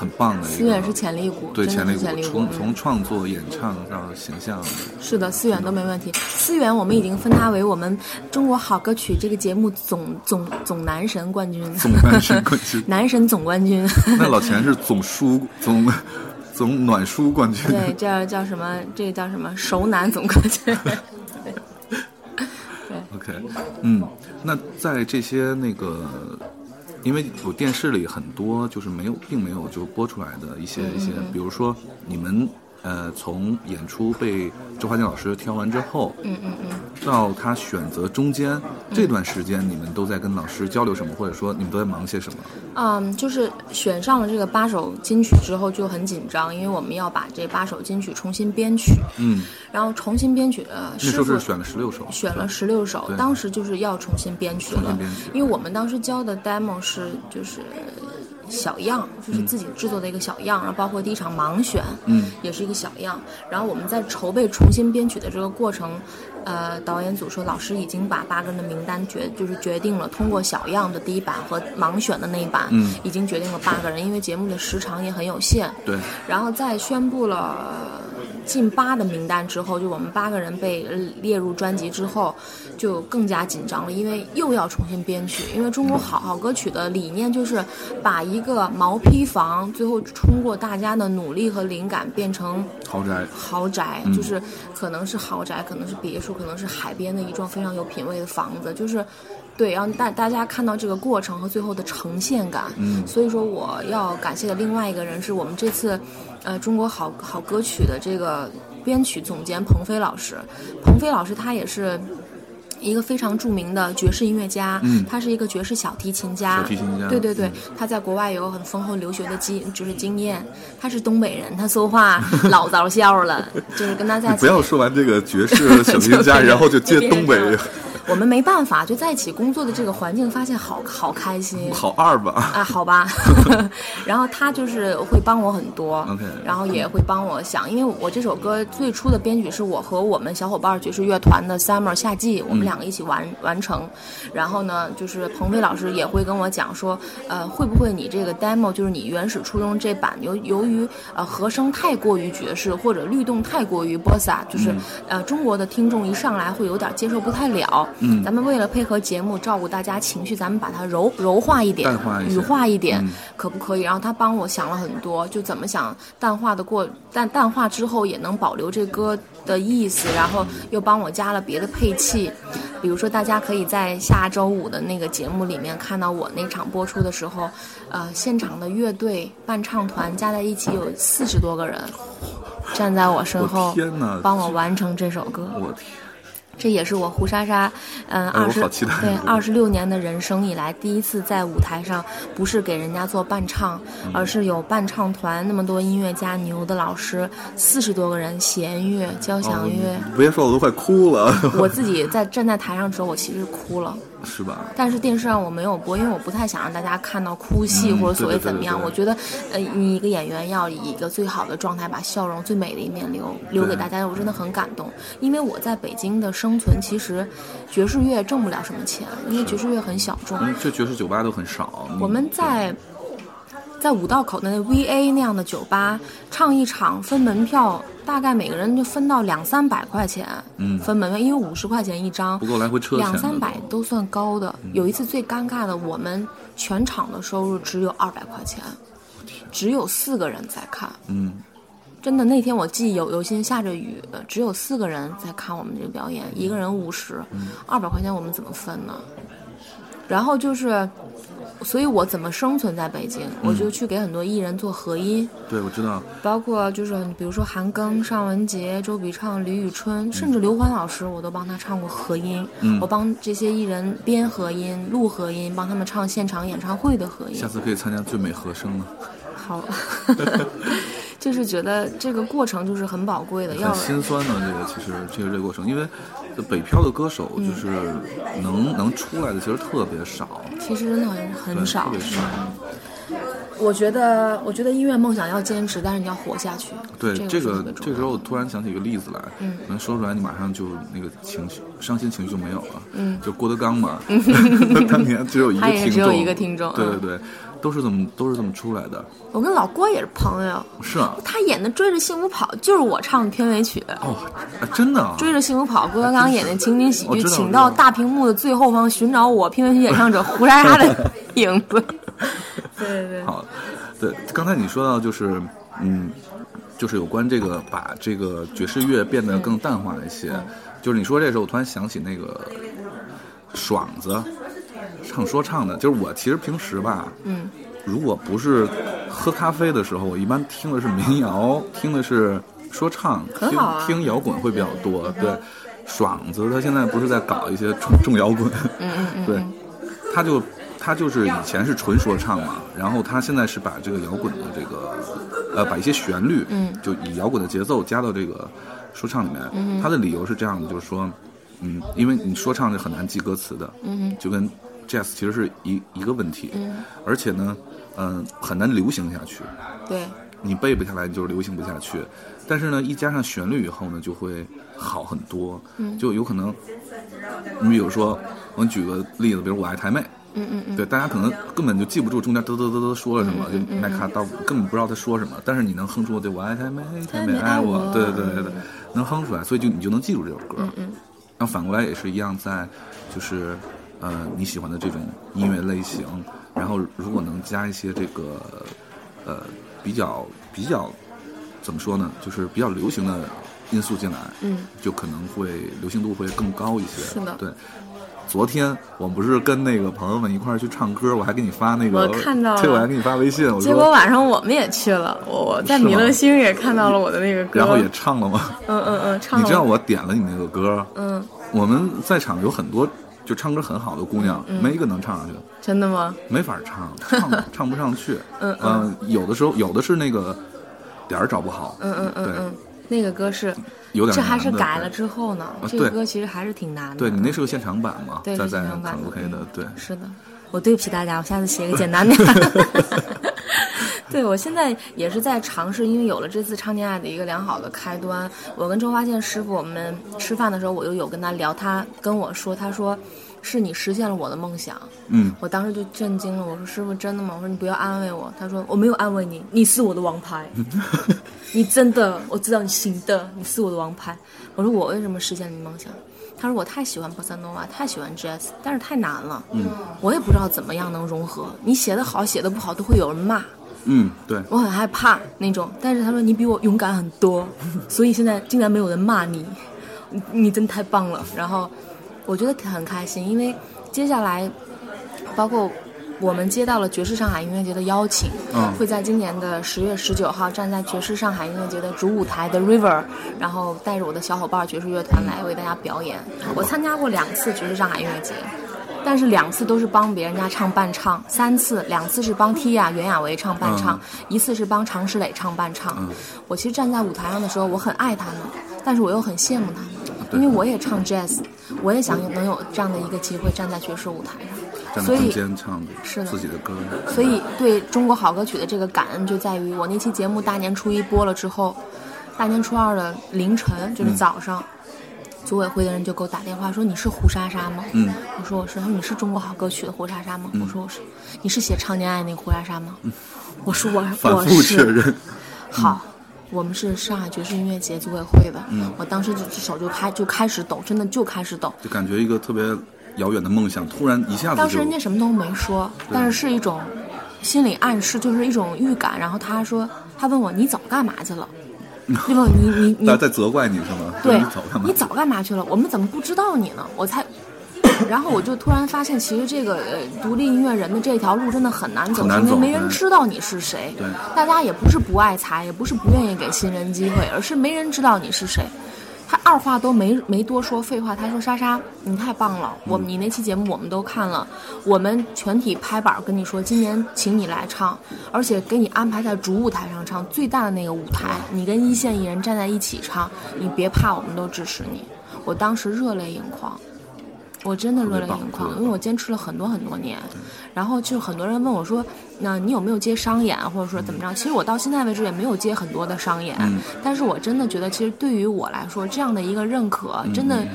很棒的一个，思远是潜力股，对潜力股从嗯从创作、演唱到形象，是的，思远都没问题。思远我们已经分他为我们中国好歌曲这个节目总总总男神冠军，总男神冠军 男神总冠军。那老钱是总输总总暖书冠军。对，这叫什么？这个叫什么？熟男总冠军。对，对 OK，嗯，那在这些那个，因为我电视里很多就是没有，并没有就播出来的一些一些，比如说你们呃从演出被周华健老师挑完之后，嗯嗯嗯。到他选择中间这段时间，你们都在跟老师交流什么，或者说你们都在忙些什么？嗯，就是选上了这个八首金曲之后就很紧张，因为我们要把这八首金曲重新编曲，嗯，然后重新编曲。呃，那师傅时候是选了十六首，选了十六首，当时就是要重新编曲了因为我们当时教的 demo 是就是小样，就是自己制作的一个小样，然后包括第一场盲选，嗯，也是一个小样。然后我们在筹备重新编曲的这个过程，呃，导演组说老师已经把八个人的名单决就是决定了，通过小样的第一版和盲选的那一版，嗯已经决定了八个人，因为节目的时长也很有限，对，然后再宣布了进八的名单之后，就我们八个人被呃列入专辑之后，就更加紧张了，因为又要重新编曲。因为中国好好歌曲的理念就是把一个毛坯房，最后通过大家的努力和灵感变成豪宅，豪宅，嗯就是可能是豪宅，可能是别墅，可能是海边的一幢非常有品位的房子，就是对，让大大家看到这个过程和最后的呈现感。嗯所以说我要感谢的另外一个人是我们这次，呃，中国好好歌曲的这个编曲总监彭飞老师。彭飞老师他也是。一个非常著名的爵士音乐家，嗯他是一个爵士小提琴家，小提琴家对对对嗯，他在国外有很丰厚留学的经，就是经验。他是东北人，他说话老早笑了，就是跟他在不要说完这个爵士小提琴家，然后就接东北，我们没办法，就在一起工作的这个环境，发现好好开心。好二吧？啊，好吧，然后他就是会帮我很多 OK 然后也会帮我想，因为我这首歌最初的编曲是我和我们小伙伴爵士乐团的 Summer 夏季，我们两个一起完、完成。然后呢，就是鹏飞老师也会跟我讲说，呃，会不会你这个 demo 就是你原始初衷这版由由于呃和声太过于爵士或者律动太过于 bossa，就是、呃中国的听众一上来会有点接受不太了。嗯咱们为了配合节目照顾大家情绪，咱们把它柔柔化一点，淡化一些羽化一点，嗯可不可以？然后他帮我想了很多，就怎么想淡化的过，但淡化之后也能保留这歌的意思，然后又帮我加了别的配器，比如说大家可以在下周五的那个节目里面看到我那场播出的时候，呃，现场的乐队伴唱团加在一起有四十多个人。站在我身后帮我完成这首歌，我天，这也是我胡莎莎，嗯，二十、对二十六年的人生以来第一次在舞台上，不是给人家做伴唱，嗯而是有伴唱团那么多音乐家、牛的老师，四十多个人，弦乐、交响乐。哦别说我都快哭了，我自己在站在台上的时候，我其实哭了，是吧？但是电视上我没有播，因为我不太想让大家看到哭戏嗯或者所谓怎么样。对我觉得，呃，你一个演员要以一个最好的状态，把笑容最美的一面留留给大家，我真的很感动。因为我在北京的生存，其实爵士乐挣不了什么钱，因为爵士乐很小众。嗯，这爵士酒吧都很少。我们在在五道口的那 VA 那样的酒吧唱一场，分门票，大概每个人就分到两三百块钱。嗯分门票，因为五十块钱一张，不够来回车两三百都都算高的。有一次最尴尬的，我们全场的收入只有二百块钱，只有四个人在看。嗯，真的，那天我记有有些下着雨，呃只有四个人在看我们这个表演，一个人五十，二百块钱我们怎么分呢？然后就是，所以我怎么生存在北京？我就去给很多艺人做合音，对，我知道。包括就是比如说韩庚、尚雯婕、周笔畅、李宇春，甚至刘欢老师，我都帮他唱过合音。嗯我帮这些艺人编合音、录合音，帮他们唱现场演唱会的合音下。次可以参加最美和声了，好，就是觉得这个过程就是很宝贵的，要很心酸的这个其实这个这个过程，因为北漂的歌手嗯就是能、能出来的其实特别少，其实真的很少特。别少。我觉得，我觉得音乐梦想要坚持，但是你要活下去。对，这这个这个时候我突然想起一个例子来，嗯。可能说出来你马上就那个情绪伤心情绪就没有了，嗯。就郭德纲嘛，他 当年只有一个听众，只有一个听众嗯。对对对，都是这么都是这么出来的，我跟老郭也是朋友，是啊，他演的《追着幸福跑》就是我唱的片尾曲。哦，啊真的啊，追着幸福跑，郭德纲演的情景喜剧，请到大屏幕的最后方寻找我片尾曲演唱者胡莎莎的影子。对对对，好，对，刚才你说到就是，嗯，就是有关这个把这个爵士乐变得更淡化一些，就是你说这时候，我突然想起那个爽子唱说唱的，就是我其实平时吧，嗯，如果不是喝咖啡的时候，我一般听的是民谣，听的是说唱，听听摇滚会比较多，对。爽子他现在不是在搞一些重重摇滚，嗯嗯嗯，对，他就他就是以前是纯说唱嘛，然后他现在是把这个摇滚的这个呃，把一些旋律，嗯就以摇滚的节奏加到这个说唱里面。嗯他的理由是这样的，就是说，嗯，因为你说唱是很难记歌词的，嗯就跟 jazz 其实是一一个问题，嗯，而且呢，嗯、很难流行下去。对，你背不下来，你就是流行不下去。但是呢，一加上旋律以后呢，就会好很多。嗯就有可能，你比如说，我举个例子，比如我爱台妹，嗯嗯嗯，对，大家可能根本就记不住中间嘚嘚嘚嘚说了什么，就麦卡到根本不知道他说什么，但是你能哼出对我爱他妹，太妹太妹爱爱我我，对对对。对对，能哼出来，所以就你就能记住这首歌。嗯嗯。然后反过来也是一样，在就是呃你喜欢的这种音乐类型，然后如果能加一些这个呃比较比较怎么说呢，就是比较流行的因素进来，嗯，就可能会流行度会更高一些。是的。对。昨天我们不是跟那个朋友们一块儿去唱歌，我还给你发那个，我看到了对，我还给你发微信，我结果，晚上我们也去了，我我在米乐星也看到了我的那个歌，然后也唱了吗？嗯嗯嗯，唱了。你知道我点了你那个歌，嗯，我们在场有很多就唱歌很好的姑娘，嗯没一个能唱上去的。真的吗？没法唱，唱唱不上去。嗯呃有的时候有的是那个点儿找不好。嗯嗯嗯对嗯，那个歌是，有点这还是改了之后呢。啊这个歌其实还是挺难的。对你那是个现场版嘛？对在在是现场版卡拉 OK 的嗯，对。是的，我对不起大家，我下次写个简单点儿。对，我现在也是在尝试，因为有了这次唱恋爱的一个良好的开端。我跟周华健师傅我们吃饭的时候，我就有跟他聊，他跟我说，他说是你实现了我的梦想。嗯，我当时就震惊了，我说师傅真的吗？我说你不要安慰我。他说我没有安慰你，你是我的王牌，你真的，我知道你行的，你是我的王牌。我说我为什么实现你梦想？他说我太喜欢波萨诺瓦，太喜欢 jazz，但是太难了，嗯，我也不知道怎么样能融合。你写的好，写的不好都会有人骂，嗯，对。我很害怕那种。但是他说你比我勇敢很多，所以现在竟然没有人骂你，你你真太棒了。然后我觉得很开心，因为接下来包括我们接到了爵士上海音乐节的邀请，嗯会在今年的十月十九号站在爵士上海音乐节的主舞台的 River，然后带着我的小伙伴爵士乐团来为大家表演。我参加过两次爵士上海音乐节。但是两次都是帮别人家唱伴唱，三次两次是帮 Tia 袁娅维唱伴唱，一次是帮常石磊唱伴唱。我其实站在舞台上的时候，我很爱他们，但是我又很羡慕他们，因为我也唱 jazz，我也想能有这样的一个机会站在爵士舞台上，站在中所以间唱是的自己的歌。所以对中国好歌曲的这个感恩就在于我那期节目大年初一播了之后，大年初二的凌晨就是早上，组委会的人就给我打电话说你是胡莎莎吗？嗯，我说我是。他说你是中国好歌曲的胡莎莎吗？我说我是。你是写《唱恋爱》那个胡莎莎吗？我说我反我是。复确认。好，我们是上海爵士音乐节组委会的。嗯，我当时就手就开就开始抖，真的就开始抖。就感觉一个特别遥远的梦想，突然一下子当时人家什么都没说，但是是一种心理暗示，就是一种预感。然后他说，他问我你早干嘛去了？对吧？你你你在责怪你是吗？对你早干嘛？你早干嘛去了？我们怎么不知道你呢？我才。然后我就突然发现，其实这个呃独立音乐人的这条路真的很难走，因为没人知道你是谁。对大家也不是不爱才，也不是不愿意给新人机会，而是没人知道你是谁。他二话都没没多说，废话，他说莎莎，你太棒了，我们你那期节目我们都看了，我们全体拍板跟你说，今年请你来唱，而且给你安排在主舞台上唱最大的那个舞台，你跟一线艺人站在一起唱，你别怕，我们都支持你。我当时热泪盈眶。我真的热泪盈眶，因为我坚持了很多很多年，然后就很多人问我说，那你有没有接商演，或者说怎么着？其实我到现在为止也没有接很多的商演，但是我真的觉得，其实对于我来说，这样的一个认可，真的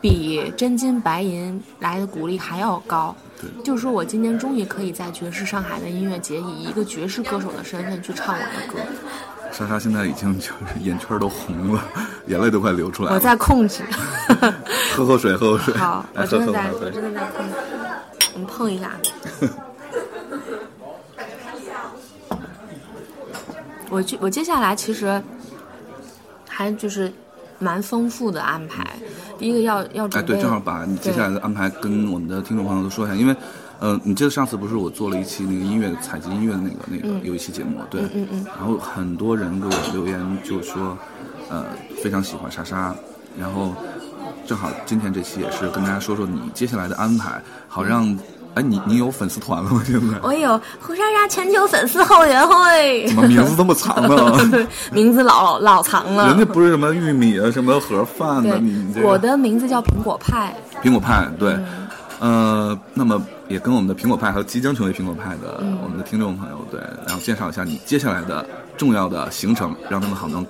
比真金白银来的鼓励还要高。就是说我今年终于可以在爵士上海的音乐节，以一个爵士歌手的身份去唱我的歌。莎莎现在已经就是眼圈都红了，眼泪都快流出来了。我在控制。喝口水，喝口水。好，我真的在，我真的在控制，我们碰一下。我接我接下来其实还就是蛮丰富的安排。第一个要要哎，准备，对，正好把你接下来的安排跟我们的听众朋友都说一下，因为，呃，你记得上次不是我做了一期那个音乐采集音乐的那个那个、有一期节目，对，嗯嗯嗯然后很多人给我留言就说，呃，非常喜欢莎莎，然后正好今天这期也是跟大家说说你接下来的安排，好让，哎，你你有粉丝团了吗？现在我有胡莎莎全球粉丝后援会怎，么名字这么长呢？名字老老长了。人家不是什么玉米啊，什么盒饭的，对你你这，个我的名字叫苹果派。苹果派，对，嗯呃，那么也跟我们的苹果派和即将成为苹果派的、嗯。我们的听众朋友，对，然后介绍一下你接下来的重要的行程，让他们好能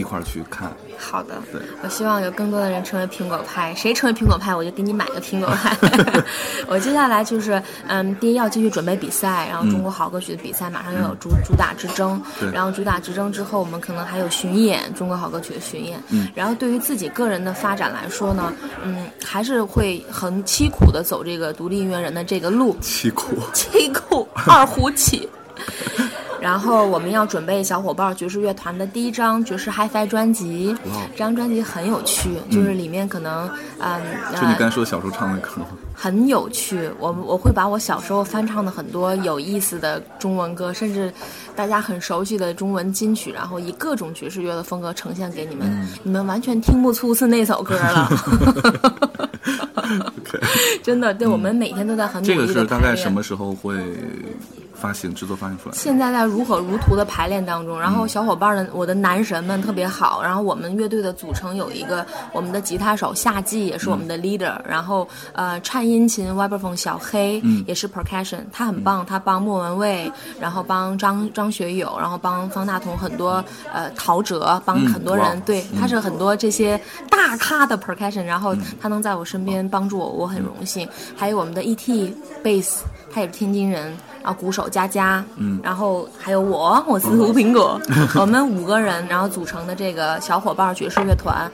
一块儿去看。好的，对我希望有更多的人成为苹果派，谁成为苹果派，我就给你买个苹果派。我接下来就是，嗯，第一要继续准备比赛，然后中国好歌曲的比赛马上要有主、主打之争对，然后主打之争之后，我们可能还有巡演，中国好歌曲的巡演。嗯然后对于自己个人的发展来说呢，嗯，还是会很凄苦的走这个独立音乐人的这个路。凄苦，凄苦二胡起。然后我们要准备小伙伴爵士乐团的第一张爵士 HiFi 专辑，这张专辑很有趣，就是里面可能嗯就你刚说小时候唱的歌？很有趣。我我会把我小时候翻唱的很多有意思的中文歌，甚至大家很熟悉的中文金曲，然后以各种爵士乐的风格呈现给你们，嗯。你们完全听不出是那首歌了。真的，对我们每天都在很努这个力的是大概什么时候会发行制作发行出来？现在在如火如荼的排练当中，然后小伙伴的我的男神们特别好，然后我们乐队的组成有一个我们的吉他手夏季也是我们的 leader，、然后呃颤音琴 vibraphone 小黑、也是 percussion，他很棒，他帮莫文蔚，然后帮张张学友，然后帮方大同很多呃陶喆，帮嗯很多人，哇对，他是很多这些大咖的 percussion，然后他能在我身边帮助我，我很荣幸。还有我们的 ET bass，他也是天津人。然后鼓手佳佳，嗯，然后还有我，我是胡苹果，我们五个人，然后组成的这个小伙伴爵士乐团。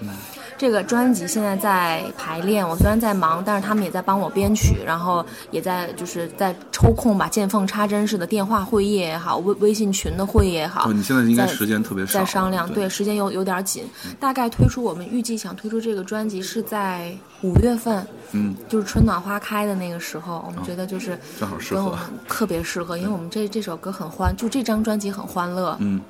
这个专辑现在在排练，我虽然在忙，但是他们也在帮我编曲，然后也在就是在抽空吧见缝插针式的电话会议也好，微微信群的会议也好，哦，你现在应该时间特别少，在商量，对，对，时间有有点紧。大概推出我们预计想推出这个专辑是在五月份，嗯，就是春暖花开的那个时候，我们觉得就是正好适合特别适合，因为我们这这首歌很欢，就这张专辑很欢乐。嗯。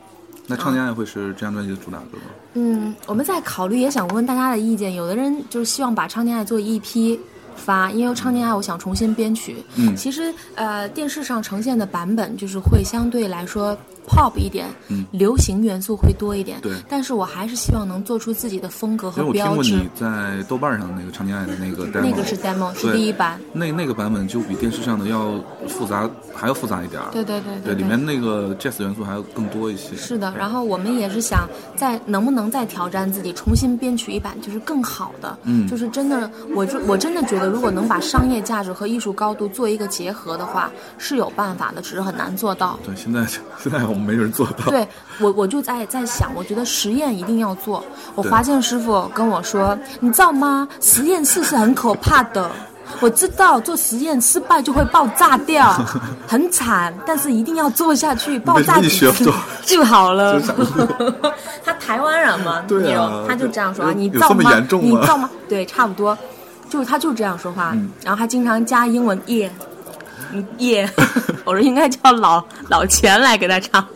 那唱恋爱会是这张专辑的主打歌吗？嗯，我们在考虑，也想问问大家的意见。有的人就是希望把《唱恋爱》做 EP 发，因为《唱恋爱》我想重新编曲。嗯其实呃，电视上呈现的版本就是会相对来说 pop 一点，嗯流行元素会多一点。对但是我还是希望能做出自己的风格因为我听和标志。过你在豆瓣上那个唱恋爱的那个 demo，那个是 demo，是第一版。那那个版本就比电视上的要复杂，还要复杂一点儿。对对对对，对里面那个 jazz 元素还要更多一些。是的，然后我们也是想再能不能再挑战自己，重新编曲一版，就是更好的，嗯就是真的，我就我真的觉得，如果能把商业价值和艺术高度做一个结合的话，是有办法的，只是很难做到。对，现在现在我们没人做到。对我，我就在在想，我觉得实验一定要做。我对华健师傅跟我说，你知道吗？实验室是很可怕的。我知道做实验失败就会爆炸掉，很惨，但是一定要做下去，爆炸你几次 就好了。他台湾人嘛，对啊他就这样说，有你造吗你造吗？对，差不多，就他就这样说话，嗯然后还经常加英文耶。嗯耶，我说应该叫老老钱来给他唱，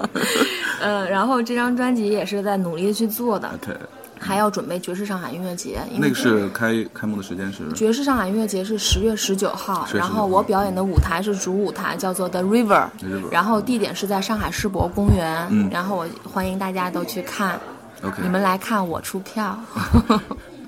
呃，然后这张专辑也是在努力去做的，OK，还要准备爵士上海音乐节，那个是开开幕的时间是爵士上海音乐节是十月十九号，然后我表演的舞台是主舞台，叫做 The River，然后地点是在上海世博公园，然后我欢迎大家都去看，OK。你们来看我出票。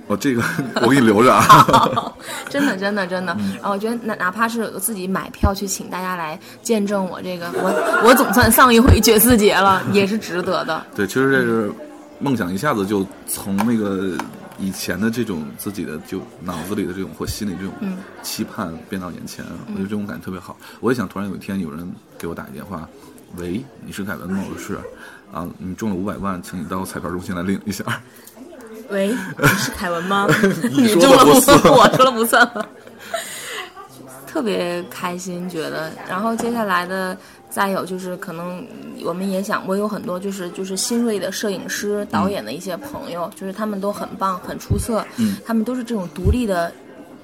我这个我给你留着啊。真的，真的，真的。嗯然后我觉得哪哪怕是我自己买票去请大家来见证我这个，我我总算上一回爵士节了，也是值得的。对，其实这是梦想一下子就从那个以前的这种自己的就脑子里的这种或心里这种嗯期盼变到眼前，我觉得这种感觉特别好。我也想突然有一天有人给我打一电话，喂，你是凯文吗？我说是。啊，你中了五百万，请你到彩票中心来领一下。喂，你是凯文吗？你说中了不了不算我说了不算吗？特别开心，觉得。然后接下来的，再有就是可能我们也想，过有很多就是就是新锐的摄影师、导演的一些朋友，就是他们都很棒、很出色，嗯他们都是这种独立的。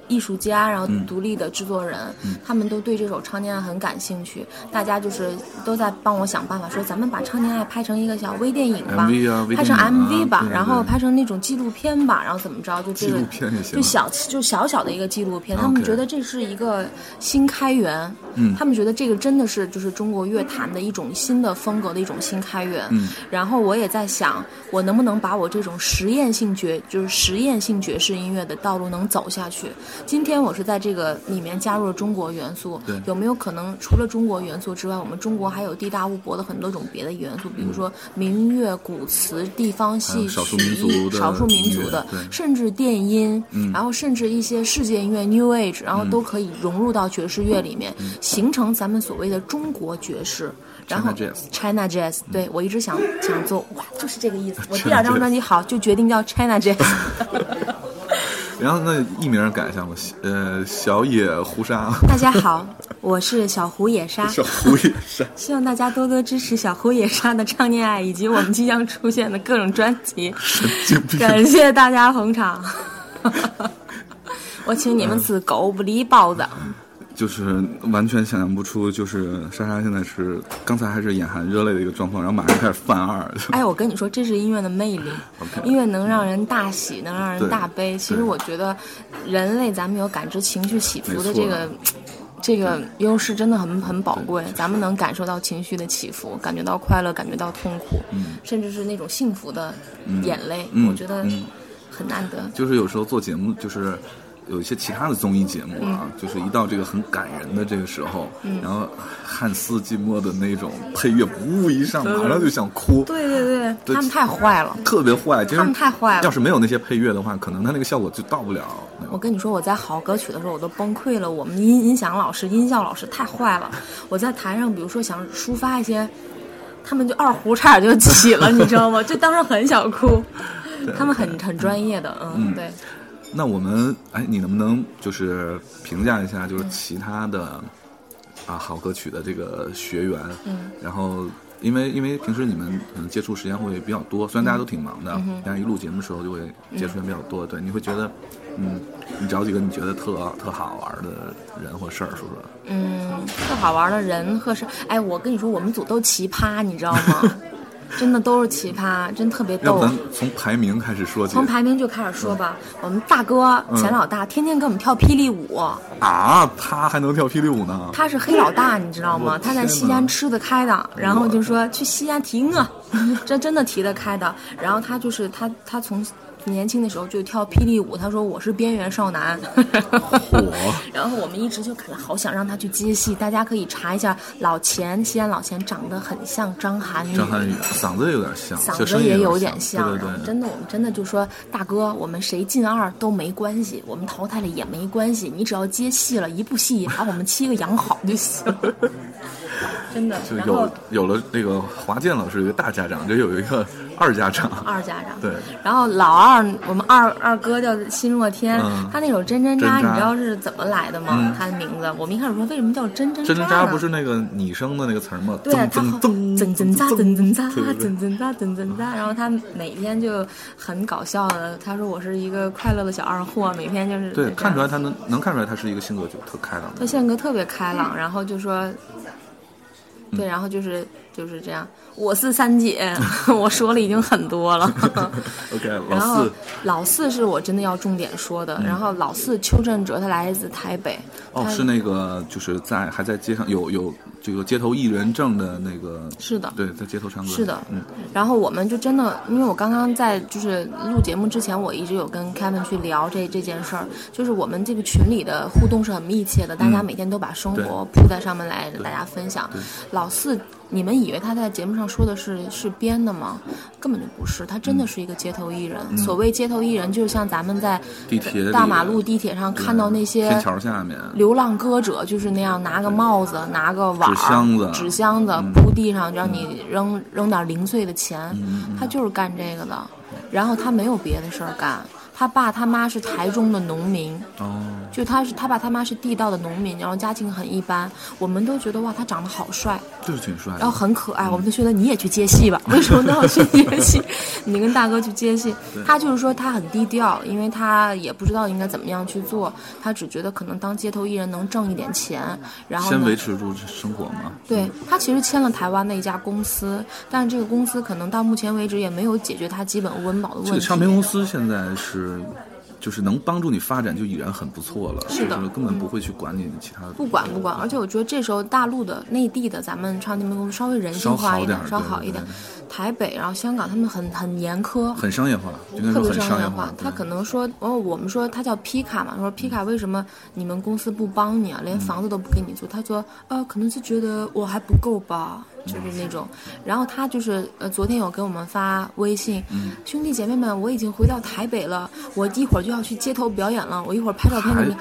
艺术家，然后嗯独立的制作人，他们都对这首《唱念爱》很感兴趣。大家就是都在帮我想办法，说咱们把《唱念爱》拍成一个小微电影吧拍成 MV 吧，然后拍成那种纪录片吧，然后怎么着，就这个片也行就小就小小的一个纪录片，他们觉得这是一个新开源，嗯他们觉得这个真的是就是中国乐坛的一种新的风格的一种新开源。嗯然后我也在想，我能不能把我这种实验性爵就是实验性爵士音乐的道路能走下去？今天我是在这个里面加入了中国元素，有没有可能除了中国元素之外，我们中国还有地大物博的很多种别的元素，比如说民乐、古词、地方戏曲、少数民族的少数民族的甚至电音，嗯。然后甚至一些世界音乐 New Age，然后都可以融入到爵士乐里面，形成咱们所谓的中国爵士。然后 China Jazz 对我一直想想做，哇，就是这个意思。我第二张专辑好，就决定叫 China Jazz。然后那艺名改一下吧，呃，小野胡沙，大家好，我是小胡野沙，小胡野沙。希望大家多多支持小胡野沙的唱念爱以及我们即将出现的各种专辑。感谢大家捧场。我请你们吃狗不理包子。就是完全想象不出，就是莎莎现在是刚才还是眼含热泪的一个状况，然后马上开始犯二。哎，我跟你说，这是音乐的魅力。音乐能让人大喜，能让人大悲。其实我觉得，人类咱们有感知情绪起伏的这个这个优势，真的很很宝贵。咱们能感受到情绪的起伏，感觉到快乐，感觉到痛苦，甚至是那种幸福的眼泪，我觉得很难得。就是有时候做节目，就是。有一些其他的综艺节目啊，就是一到这个很感人的这个时候，然后汉斯季默的那种配乐，呜一上，马上就想哭。对对对，他们太坏了，特别坏。他们太坏了。要是没有那些配乐的话，可能他那个效果就到不了。我跟你说，我在好歌曲的时候我都崩溃了。我们音音响老师、音效老师太坏了。我在台上，比如说想抒发一些，他们就二胡差点就起了，你知道吗？就当时很想哭。他们很很专业的，嗯，对。那我们哎，你能不能就是评价一下，就是其他的啊好歌曲的这个学员？嗯，然后因为因为平时你们可能接触时间会比较多，虽然大家都挺忙的，但是一录节目的时候就会接触人比较多。对，你会觉得，嗯，你找几个你觉得特特好玩的人或事儿说说？嗯，特好玩的人和事，哎，我跟你说，我们组都奇葩，你知道吗？真的都是奇葩，真特别逗。要咱从排名开始说起。从排名就开始说吧。我们大哥钱老大天天给我们跳霹雳舞。啊，他还能跳霹雳舞呢？他是黑老大，你知道吗？他在西安吃得开的，然后就说去西安提我，这真的提得开的。然后他就是他，他从。年轻的时候就跳霹雳舞，他说我是边缘少男。然后我们一直就可能好想让他去接戏，大家可以查一下老钱，西安老钱长得很像张涵予，张涵予嗓子有点像，嗓子也有点像。对对，真的我们真的就说大哥，我们谁进二都没关系，我们淘汰了也没关系，你只要接戏了一部戏把我们七个养好就行。真的，就有有了那个华健老师一个大家长，就有一个二家长。二家长，对。然后老二，我们二二哥叫辛若天，他那首针针扎，你知道是怎么来的吗？他的名字，我们一开始说为什么叫针针扎？针针扎不是那个拟声的那个词吗？对，他噔噔噔扎，针针扎，针针扎，针针扎。然后他每天就很搞笑的，他说我是一个快乐的小二货，每天就是。对，看出来他能能看出来他是一个性格就特开朗。他性格特别开朗，然后就说。对，然后就是就是这样。我是三姐，我说了已经很多了。OK，老四，老四是我真的要重点说的。然后老四邱振哲，他来自台北。哦，是那个就是在还在街上有有这个街头艺人证的那个。是的。对，在街头唱歌。是的，嗯。然后我们就真的，因为我刚刚在就是录节目之前，我一直有跟 Kevin 去聊这这件事儿，就是我们这个群里的互动是很密切的，大家每天都把生活铺在上面来跟大家分享。老四。你们以为他在节目上说的是是编的吗？根本就不是，他真的是一个街头艺人。所谓街头艺人，就是像咱们在地铁、大马路、地铁上看到那些天桥下面流浪歌者，就是那样拿个帽子、拿个碗、纸箱子、纸箱子铺地上，让你扔扔点零碎的钱。他就是干这个的，然后他没有别的事儿干。他爸他妈是台中的农民，哦，就他是他爸他妈是地道的农民，然后家境很一般。我们都觉得哇，他长得好帅，就是挺帅，然后很可爱。我们就觉得你也去接戏吧，为什么都要去接戏？你跟大哥去接戏。他就是说他很低调，因为他也不知道应该怎么样去做，他只觉得可能当街头艺人能挣一点钱，然后先维持住生活嘛。对他其实签了台湾的一家公司，但是这个公司可能到目前为止也没有解决他基本温饱的问题。这个唱片公司现在是。就是能帮助你发展就已然很不错了，是的，根本不会去管你其他的。不管不管，而且我觉得这时候大陆的、内地的，咱们唱片公司稍微人性化一点，稍好一点。台北，然后香港，他们很很严苛，很商业化，特别商业化。他可能说，哦，我们说他叫皮卡嘛，说皮卡为什么你们公司不帮你啊？连房子都不给你租？他说，呃，可能是觉得我还不够吧，就是那种。然后他就是，呃，昨天有给我们发微信，兄弟姐妹们，我已经回到台北了，我一会儿就要去街头表演了，我一会儿拍照片给你。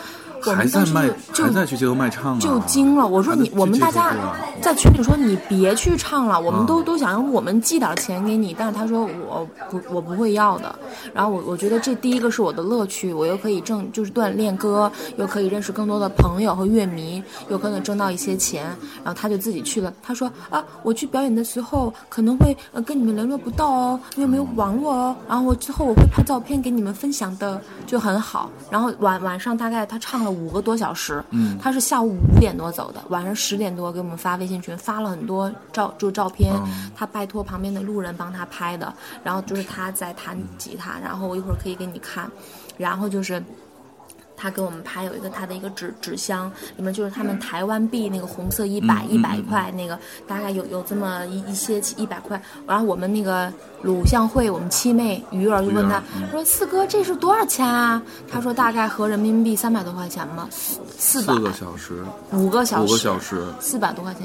我们当时还在卖，就还在去街头卖唱啊，就惊了。我说你，我们大家在群里说你别去唱了，我们啊都都想让我们寄点钱给你，但是他说我不我不会要的。然后我我觉得这第一个是我的乐趣，我又可以挣就是锻炼歌，又可以认识更多的朋友和乐迷，又可能挣到一些钱。然后他就自己去了，他说啊，我去表演的时候可能会呃跟你们联络不到哦，因为没有网络哦。然后我之后我会拍照片给你们分享的，就很好。然后晚晚上大概他唱了五个多小时，嗯他是下午五点多走的，晚上十点多给我们发微信群，发了很多照就照片，嗯他拜托旁边的路人帮他拍的，然后就是他在弹吉他，然后我一会儿可以给你看，然后就是。他给我们拍有一个他的一个纸纸箱，里面就是他们台湾币那个红色一百嗯一百块那个，大概有有这么一一些一百块。然后我们那个鲁相会，我们七妹鱼儿就问他嗯。说：“四哥这是多少钱啊？”他说大概合人民币三百多块钱吧，四百。四个小时，五个小时，五个小时，四百多块钱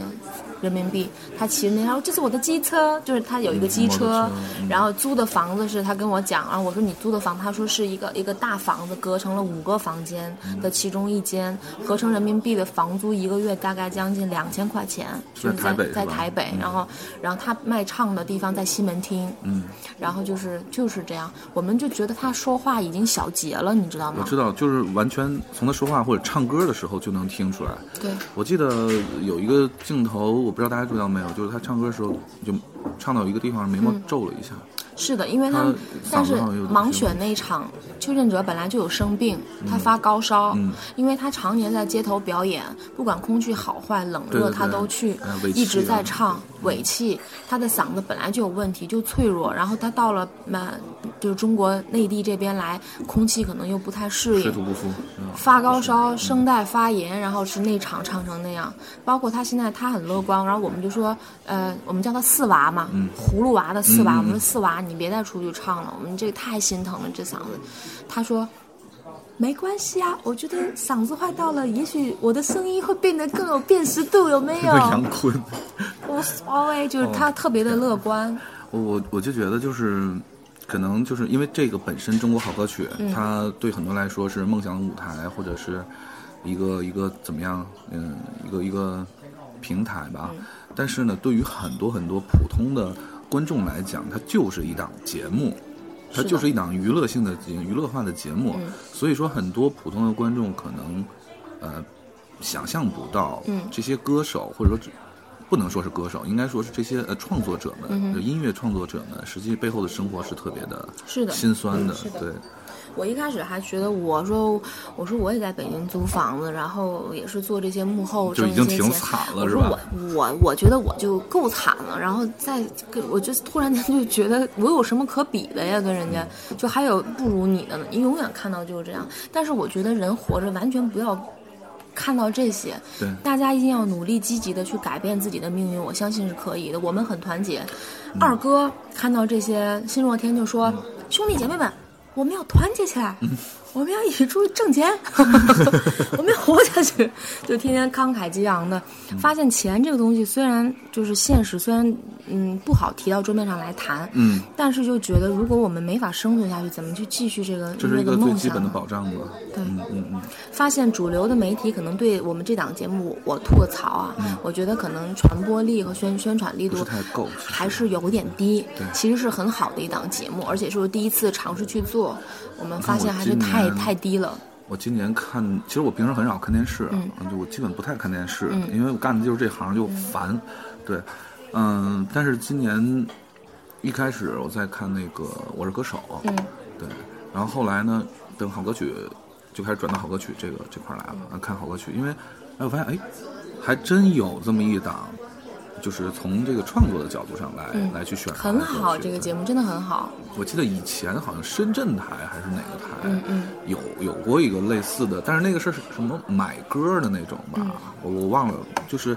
人民币。他骑着那，他说这是我的机车，就是他有一个机车，然后租的房子是他跟我讲，然后我说你租的房，他说是一个一个大房子，隔成了五个房间的其中一间，合成人民币的房租一个月大概将近两千块钱，就是在台北在台北，然后然后他卖唱的地方在西门町，嗯，然后就是就是这样，我们就觉得他说话已经小结了，你知道吗？我知道，就是完全从他说话或者唱歌的时候就能听出来。对，我记得有一个镜头，我不知道大家注意到没有，就是他唱歌的时候就唱到一个地方，眉毛皱了一下。是的，因为他他但是盲选那一场，邱振哲本来就有生病，他发高烧，嗯。因为他常年在街头表演，不管空气好坏、冷热他都去一直在啊唱尾气，他的嗓子本来就有问题，就脆弱，然后他到了满、就是中国内地这边来，空气可能又不太适应水土，不服，嗯发高烧、声带发炎，然后是那场唱成那样。包括他现在他很乐观，然后我们就说，呃，我们叫他四娃嘛，葫芦娃的四娃，我们说四娃，你别再出去唱了，我们这个太心疼了这嗓子。他说。没关系啊，我觉得嗓子坏到了，也许我的声音会变得更有辨识度，有没有？杨坤，无所谓，就是他特别的乐观。我我我就觉得就是。可能就是因为这个本身中国好歌曲，它对很多人来说是梦想的舞台，或者是一个一个怎么样，嗯，一个一个平台吧。但是呢，对于很多很多普通的观众来讲，它就是一档节目，它就是一档娱乐性的娱乐化的节目。所以说，很多普通的观众可能呃想象不到，嗯这些歌手或者说不能说是歌手，应该说是这些呃创作者们、嗯音乐创作者们，实际背后的生活是特别的是的心酸的对。我一开始还觉得，我说我说我也在北京租房子，然后也是做这些幕后就已经挺挣一些钱我说惨了是吧我我我觉得我就够惨了，然后再跟我就突然间就觉得我有什么可比的呀？跟人家就还有不如你的呢，你永远看到就是这样。但是我觉得人活着完全不要。看到这些，对大家一定要努力积极的去改变自己的命运，我相信是可以的。我们很团结。二哥看到这些，心若天就说：“兄弟姐妹们，我们要团结起来，我们要一起出去挣钱，我们要活下去。”就天天慷慨激昂的，发现钱这个东西虽然就是现实，虽然嗯不好提到桌面上来谈，嗯，但是就觉得如果我们没法生存下去，怎么去继续这个这是一那个个最基本的？保障吧。对嗯嗯嗯，发现主流的媒体可能对我们这档节目，我吐个槽啊，我觉得可能传播力和宣宣传力度还是有点低对。其实是很好的一档节目，而且是我第一次尝试去做，我们发现还是今太太低了。我今年看，其实我平时很少看电视，嗯。就我基本不太看电视，嗯。因为我干的就是这行，就烦。对，嗯，但是今年一开始我在看那个《我是歌手》，嗯。对，然后后来呢，等好歌曲就开始转到好歌曲这个这块儿来了，啊看好歌曲，因为哎，我发现哎，还真有这么一档，就是从这个创作的角度上来、嗯来去选很好，这个。节目真的很好。我记得以前好像深圳台还是哪个台，嗯嗯有有过一个类似的，但是那个是什么买歌的那种吧，嗯我我忘了，就是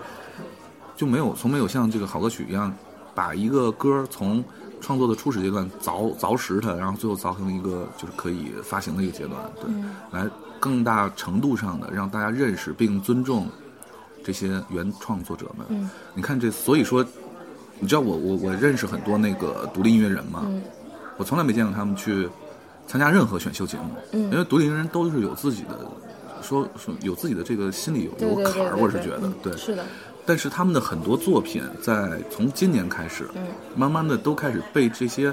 就没有从没有像这个好歌曲一样，把一个歌从创作的初始阶段凿凿实它，然后最后凿成一个就是可以发行的一个阶段，对，嗯来更大程度上的让大家认识并尊重这些原创作者们。嗯。你看这，所以说，你知道我我我认识很多那个独立音乐人嘛，嗯。我从来没见过他们去参加任何选秀节目，嗯。因为独立音乐人都是有自己的说说有自己的这个心里有有坎儿，我是觉得嗯对。是的，但是他们的很多作品在从今年开始，嗯。慢慢的都开始被这些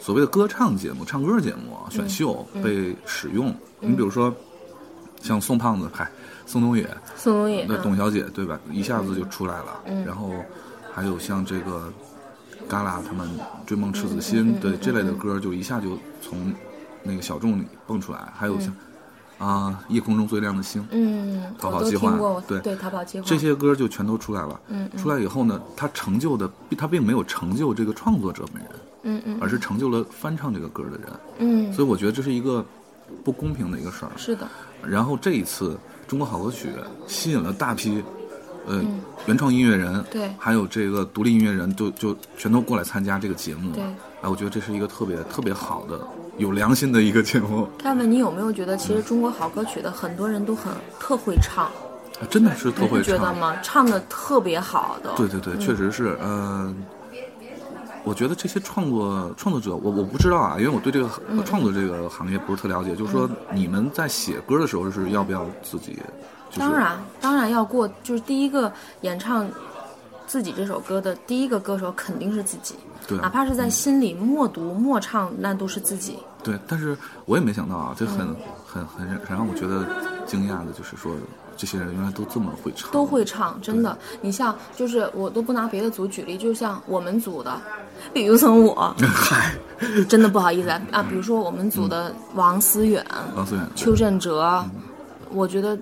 所谓的歌唱节目、唱歌节目啊、选秀嗯。被使用。你比如说像宋胖子，嗨，宋冬野，宋冬野，那嗯董小姐对吧？一下子就出来了。嗯然后还有像这个旮旯他们《追梦赤子嗯心》对这类的歌，就一下就从那个小众里蹦出来。还有像啊、夜空中最亮的星》嗯，逃跑计划对对，逃跑计划这些歌就全都出来了。嗯嗯出来以后呢，他成就的他并没有成就这个创作者本人，嗯嗯而是成就了翻唱这个歌的人。嗯，所以我觉得这是一个不公平的一个事儿。是的，然后这一次《中国好歌曲》吸引了大批，呃，原创音乐人，嗯对还有这个独立音乐人，就就全都过来参加这个节目。对哎，我觉得这是一个特别特别好的、有良心的一个节目，他们，你有没有觉得，其实中国好歌曲的很多人都很特会唱，啊真的是特会唱。觉得吗？唱的特别好的，对对对，确实是，嗯、我觉得这些创作创作者，我我不知道啊，因为我对这个嗯创作这个行业不是特了解。就是说，你们在写歌的时候是要不要自己？就是、当然，当然要过，就是第一个演唱自己这首歌的第一个歌手肯定是自己，对哪怕是在心里默读默唱，那都是自己。对，但是我也没想到啊，这嗯很、很很很让我觉得惊讶的，就是说这些人原来都这么会唱，都会唱，真的。你像，就是我都不拿别的组举例，就像我们组的，比如说我，嗨，真的不好意思啊，啊比如说我们组的王思远、王思远，邱振哲，我觉得，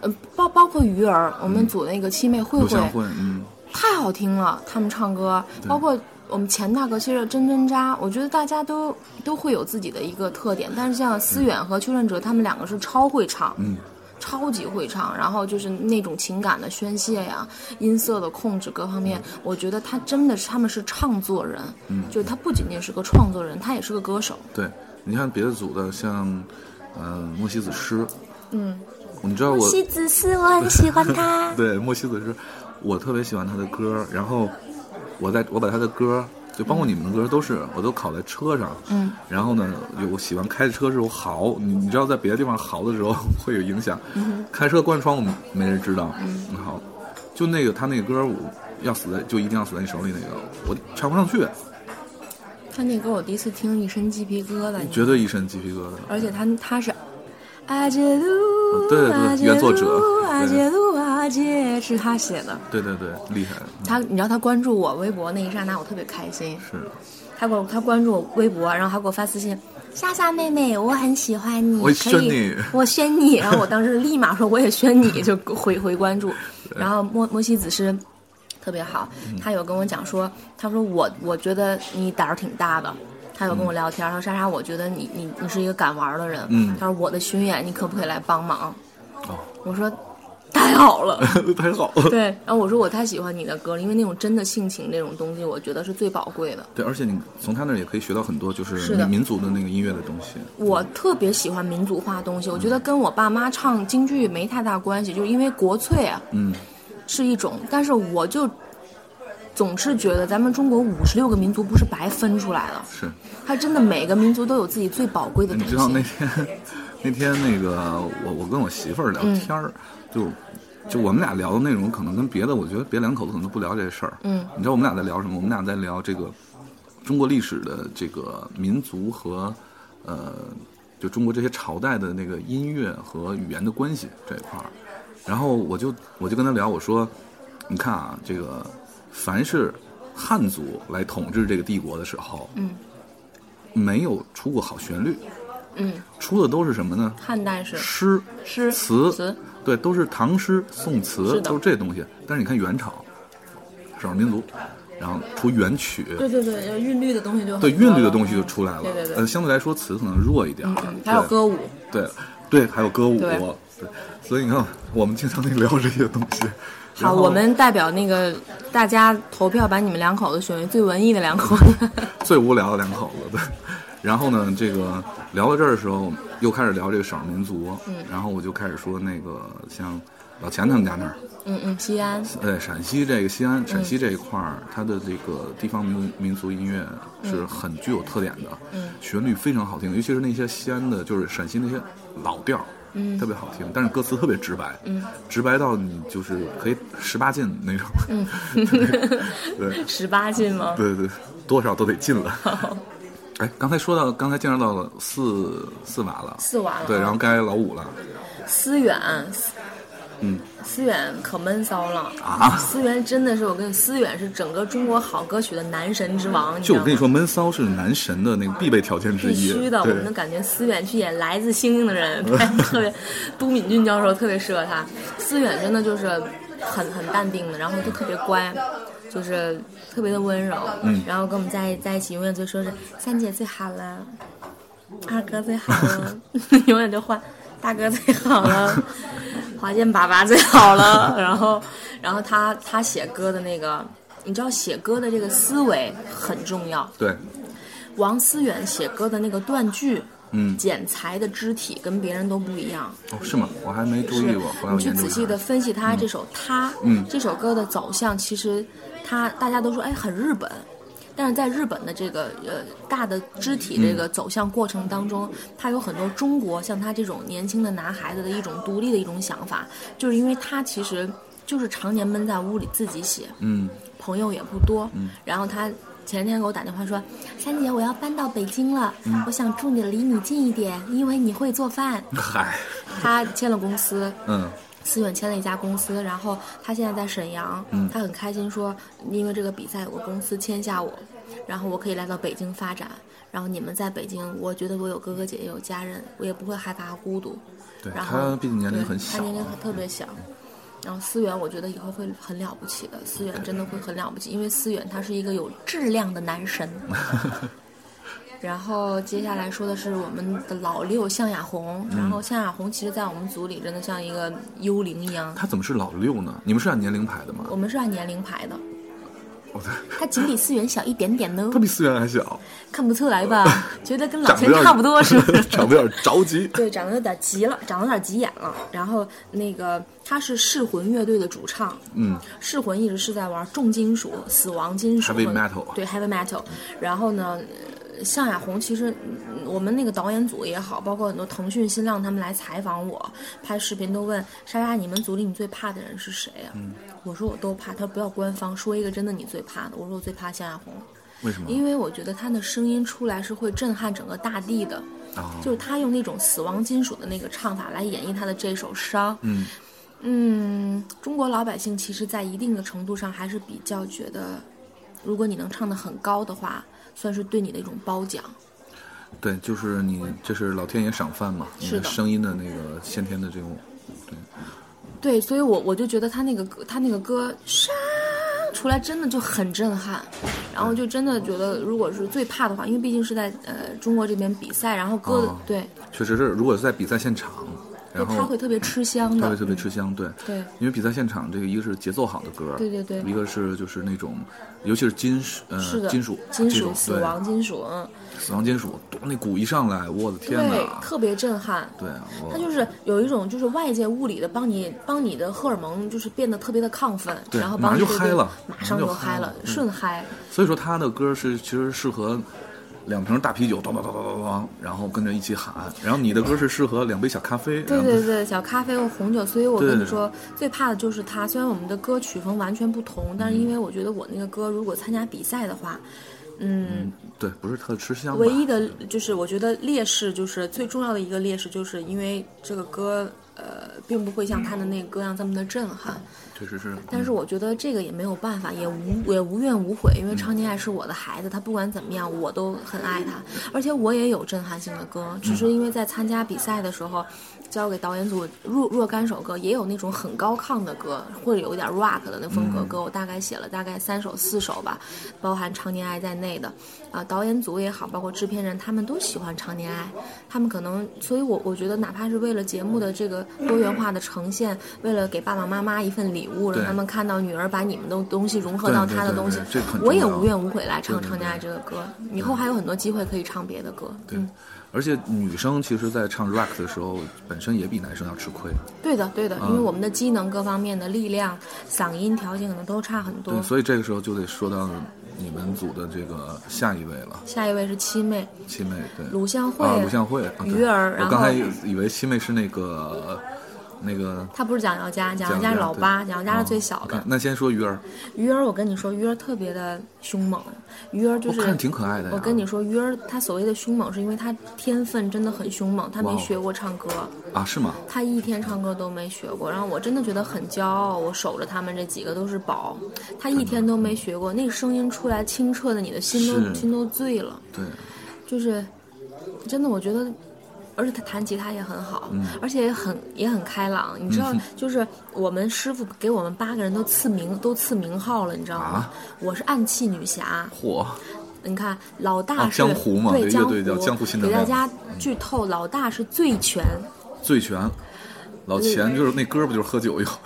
呃，包包括鱼儿，我们组那个七妹慧慧，嗯，太好听了，他们唱歌，包括我们钱大哥，其实真真扎，我觉得大家都都会有自己的一个特点，但是像思远和邱振哲，他们两个是超会唱，嗯，超级会唱，然后就是那种情感的宣泄呀，音色的控制各方面，我觉得他真的是他们是唱作人，嗯就是他不仅仅是个创作人，他也是个歌手，对，你看别的组的像，嗯、莫西子诗，嗯，你知道我西子诗，我很喜欢他。对莫西子诗，我特别喜欢他的歌，然后我在我把他的歌。就包括你们的歌都是，我都拷在车上。嗯。然后呢，有我喜欢开着车的时候嚎，你你知道在别的地方嚎的时候 会有影响。嗯开车关窗户没人知道。嗯。好，就那个他那个歌，我要死在就一定要死在你手里那个，我唱不上去，他那歌我第一次听一身鸡皮疙瘩，绝对一身鸡皮疙瘩。而且他他是阿杰鲁，对对对原作者阿杰鲁阿杰是他写的。对对对，厉害。他，你知道他关注我微博那一刹那，我特别开心。是，他给我他关注我微博，然后他给我发私信，莎莎妹妹，我很喜欢你，我可以宣你 我宣你。然后我当时立马说我也宣你，就回回关注。然后莫莫西子诗特别好，嗯他有跟我讲说，他说我我觉得你胆儿挺大的。他有跟我聊天，他说莎莎，我觉得你你你是一个敢玩的人。嗯他说我的巡演，你可不可以来帮忙？哦，我说太好了。太好了。对，然后我说我太喜欢你的歌了，因为那种真的性情那种东西，我觉得是最宝贵的。对，而且你从他那儿也可以学到很多，就是民族的那个音乐的东西。我特别喜欢民族化的东西，我觉得跟我爸妈唱京剧没太大关系，就是因为国粹啊嗯，是一种，但是我就总是觉得咱们中国五十六个民族不是白分出来的，是。他真的每个民族都有自己最宝贵的东西你知道那。天，那天那个我我跟我媳妇儿聊天儿，就就我们俩聊的内容可能跟别的，我觉得别两口子可能都不聊这事儿。嗯，你知道我们俩在聊什么？我们俩在聊这个中国历史的这个民族和呃，就中国这些朝代的那个音乐和语言的关系这一块儿。然后我就我就跟他聊，我说，你看啊，这个凡是汉族来统治这个帝国的时候，嗯，没有出过好旋律，嗯，出的都是什么呢？汉代是诗、诗词，词，对，都是唐诗、宋词都是这东西。但是你看元朝，少数民族，然后出元曲，对对对，韵律的东西就很对韵律的东西就出来了。对对对呃，相对来说词可能弱一点。嗯，还有歌舞，对对，还有歌舞，对对，所以你看，我们经常得聊这些东西。好，我们代表那个大家投票，把你们两口子选为最文艺的两口子。最无聊的两口子，对。然后呢，这个聊到这儿的时候，又开始聊这个少数民族，嗯。然后我就开始说那个像老钱他们家那儿，嗯嗯，西安，对，陕西这个西安陕西这一块儿，它的这个地方民民族音乐是很具有特点的，嗯。旋律非常好听，尤其是那些西安的，就是陕西那些老调儿，嗯，特别好听，但是歌词特别直白，嗯，直白到你就是可以十八禁那种，嗯，对，十八禁吗？对对，多少都得禁了。哎，刚才说到，刚才介绍到了四四娃了，四娃了，对，然后该老五了，思远，嗯，思远可闷骚了啊！思远真的是，我跟你，思远是整个中国好歌曲的男神之王。就我跟你说，闷骚是男神的那个必备条件之一。必须的，我们的感觉思远去演《来自星星的人》，特别，都敏俊教授特别适合他。思远真的就是很很淡定的，然后就特别乖。就是特别的温柔，嗯，然后跟我们在在一起，永远就说是三姐最好了，二哥最好了 永远就换大哥最好了，华健爸爸最好了。然后，然后他他写歌的那个，你知道写歌的这个思维很重要。对，王思远写歌的那个断句。嗯，剪裁的肢体跟别人都不一样哦，是吗？我还没注意过。你去仔细的分析他这首《他》，嗯，这首歌的走向，其实他大家都说哎很日本，但是在日本的这个呃大的肢体这个走向过程当中，他有很多中国像他这种年轻的男孩子的一种独立的一种想法，就是因为他其实就是常年闷在屋里自己写，嗯，朋友也不多，嗯，然后他。前天给我打电话说：“珊姐，我要搬到北京了，我想住你离你近一点，因为你会做饭。”嗨，他签了公司，嗯，思远签了一家公司，然后他现在在沈阳，嗯，他很开心说，因为这个比赛有个公司签下我，然后我可以来到北京发展，然后你们在北京，我觉得我有哥哥姐姐有家人，我也不会害怕孤独。对，然后他毕竟年龄很小，他年龄特别小。然后思远，我觉得以后会很了不起的。思远真的会很了不起，因为思远他是一个有质量的男神。然后接下来说的是我们的老六向亚红，然后向亚红其实，在我们组里真的像一个幽灵一样。他怎么是老六呢？你们是按年龄排的吗？我们是按年龄排的。哦，他仅比思源小一点点呢。他比思源还小。看不出来吧？觉得跟 老钱差不多，是不是？长得有点着急。对，长得有点急了，长得有点急眼了。然后那个他是噬魂乐队的主唱，嗯，噬魂一直是在玩重金属、死亡金属，heavy metal，对，heavy metal。然后呢，向亚红其实我们那个导演组也好，包括很多腾讯、新浪他们来采访我，拍视频都问莎莎，你们组里你最怕的人是谁啊？嗯，我说我都怕。他说不要官方，说一个真的你最怕的。我说我最怕向亚红。为什么？因为我觉得他的声音出来是会震撼整个大地的，就是他用那种死亡金属的那个唱法来演绎他的这首《伤》。嗯嗯，中国老百姓其实，在一定的程度上还是比较觉得，如果你能唱得很高的话，算是对你的一种褒奖。对，就是你，这是老天爷赏饭嘛？你的，声音的那个先天的这种，对。对，所以我我就觉得他那个歌，他那个歌杀。出来真的就很震撼，然后就真的觉得，如果是最怕的话，因为毕竟是在呃中国这边比赛，然后歌对，确实是，如果是在比赛现场，然后他会特别吃香的，他会特别吃香，对对，因为比赛现场这个一个是节奏好的歌，对对对，一个是就是那种，尤其是金属呃金属金属死亡金属嗯。死亡金属，那鼓一上来，我的天哪！对，特别震撼。对，它就是有一种就是外界物理的帮你帮你的荷尔蒙就是变得特别的亢奋，然后马上就嗨了，马上就嗨了，顺嗨。所以说他的歌是其实适合两瓶大啤酒，咚咚咚咚咚咚，然后跟着一起喊。然后你的歌是适合两杯小咖啡，对对对，小咖啡或红酒。所以我跟你说，最怕的就是他。虽然我们的歌曲风完全不同，但是因为我觉得我那个歌如果参加比赛的话。嗯，对，不是特吃香。唯一的就是我觉得劣势，就是最重要的一个劣势，就是因为这个歌，呃，并不会像他的那个歌样这么的震撼。确实是。但是我觉得这个也没有办法，也无也无怨无悔，因为常年爱是我的孩子，他不管怎么样，我都很爱他，而且我也有震撼性的歌，只是因为在参加比赛的时候。交给导演组若若干首歌，也有那种很高亢的歌，或者有一点 rock 的那风格歌，我大概写了大概三首四首吧，包含《常年爱》在内的。啊，导演组也好，包括制片人，他们都喜欢《常年爱》，他们可能，所以我我觉得，哪怕是为了节目的这个多元化的呈现，为了给爸爸妈妈一份礼物，让他们看到女儿把你们的东西融合到他的东西，我也无怨无悔来唱《常年爱》这个歌。以后还有很多机会可以唱别的歌。对。而且女生其实，在唱 rock 的时候，本身也比男生要吃亏。对的，对的，因为我们的机能各方面的力量、嗓音条件可能都差很多。对，所以这个时候就得说到你们组的这个下一位了，下一位是七妹。七妹，对，鲁向慧，啊，鲁向会，啊对。鱼儿我刚才以为七妹是那个那个他不是蒋瑶佳，蒋瑶蒋佳是老八，蒋瑶佳是最哦小的。看那先说鱼儿，鱼儿，我跟你说，鱼儿特别的凶猛，鱼儿就是我看挺可爱的我跟你说，鱼儿他所谓的凶猛，是因为他天分真的很凶猛，她哇哦没学过唱歌。啊，是吗？他一天唱歌都没学过，然后我真的觉得很骄傲。我守着他们这几个都是宝，他一天都没学过，那个声音出来清澈的，你的心都心都醉了。对，就是真的，我觉得，而且他弹吉他也很好，嗯而且也很也很开朗。你知道，就是我们师傅给我们八个人都赐名都赐名号了，你知道吗？啊我是暗器女侠，嚯，你看老大啊是、江湖嘛对江这乐队叫江湖新能给大家剧透，老大是醉拳。醉拳，老钱就是那哥们就是喝酒以后，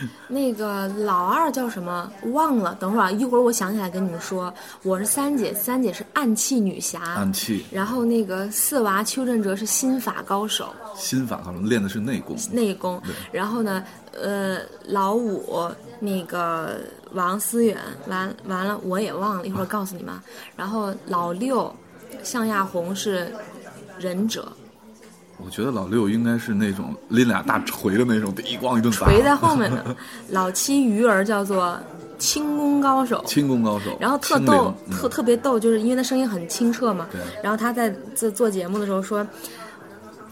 那个老二叫什么？忘了，等会儿啊，一会儿我想起来跟你们说。我是三姐，三姐是暗器女侠，暗器然后那个四娃邱振哲是心法高手，心法可能练的是内功，内功。然后呢，呃，老五那个王思远，完完了我也忘了，一会儿告诉你们。然后老六向亚红是忍者，我觉得老六应该是那种拎俩大锤的那种，一咣一顿打，围在后面呢。老七鱼儿叫做轻功高手，轻功高手，然后特逗，特嗯特别逗，就是因为他声音很清澈嘛对。然后他在做做节目的时候说：“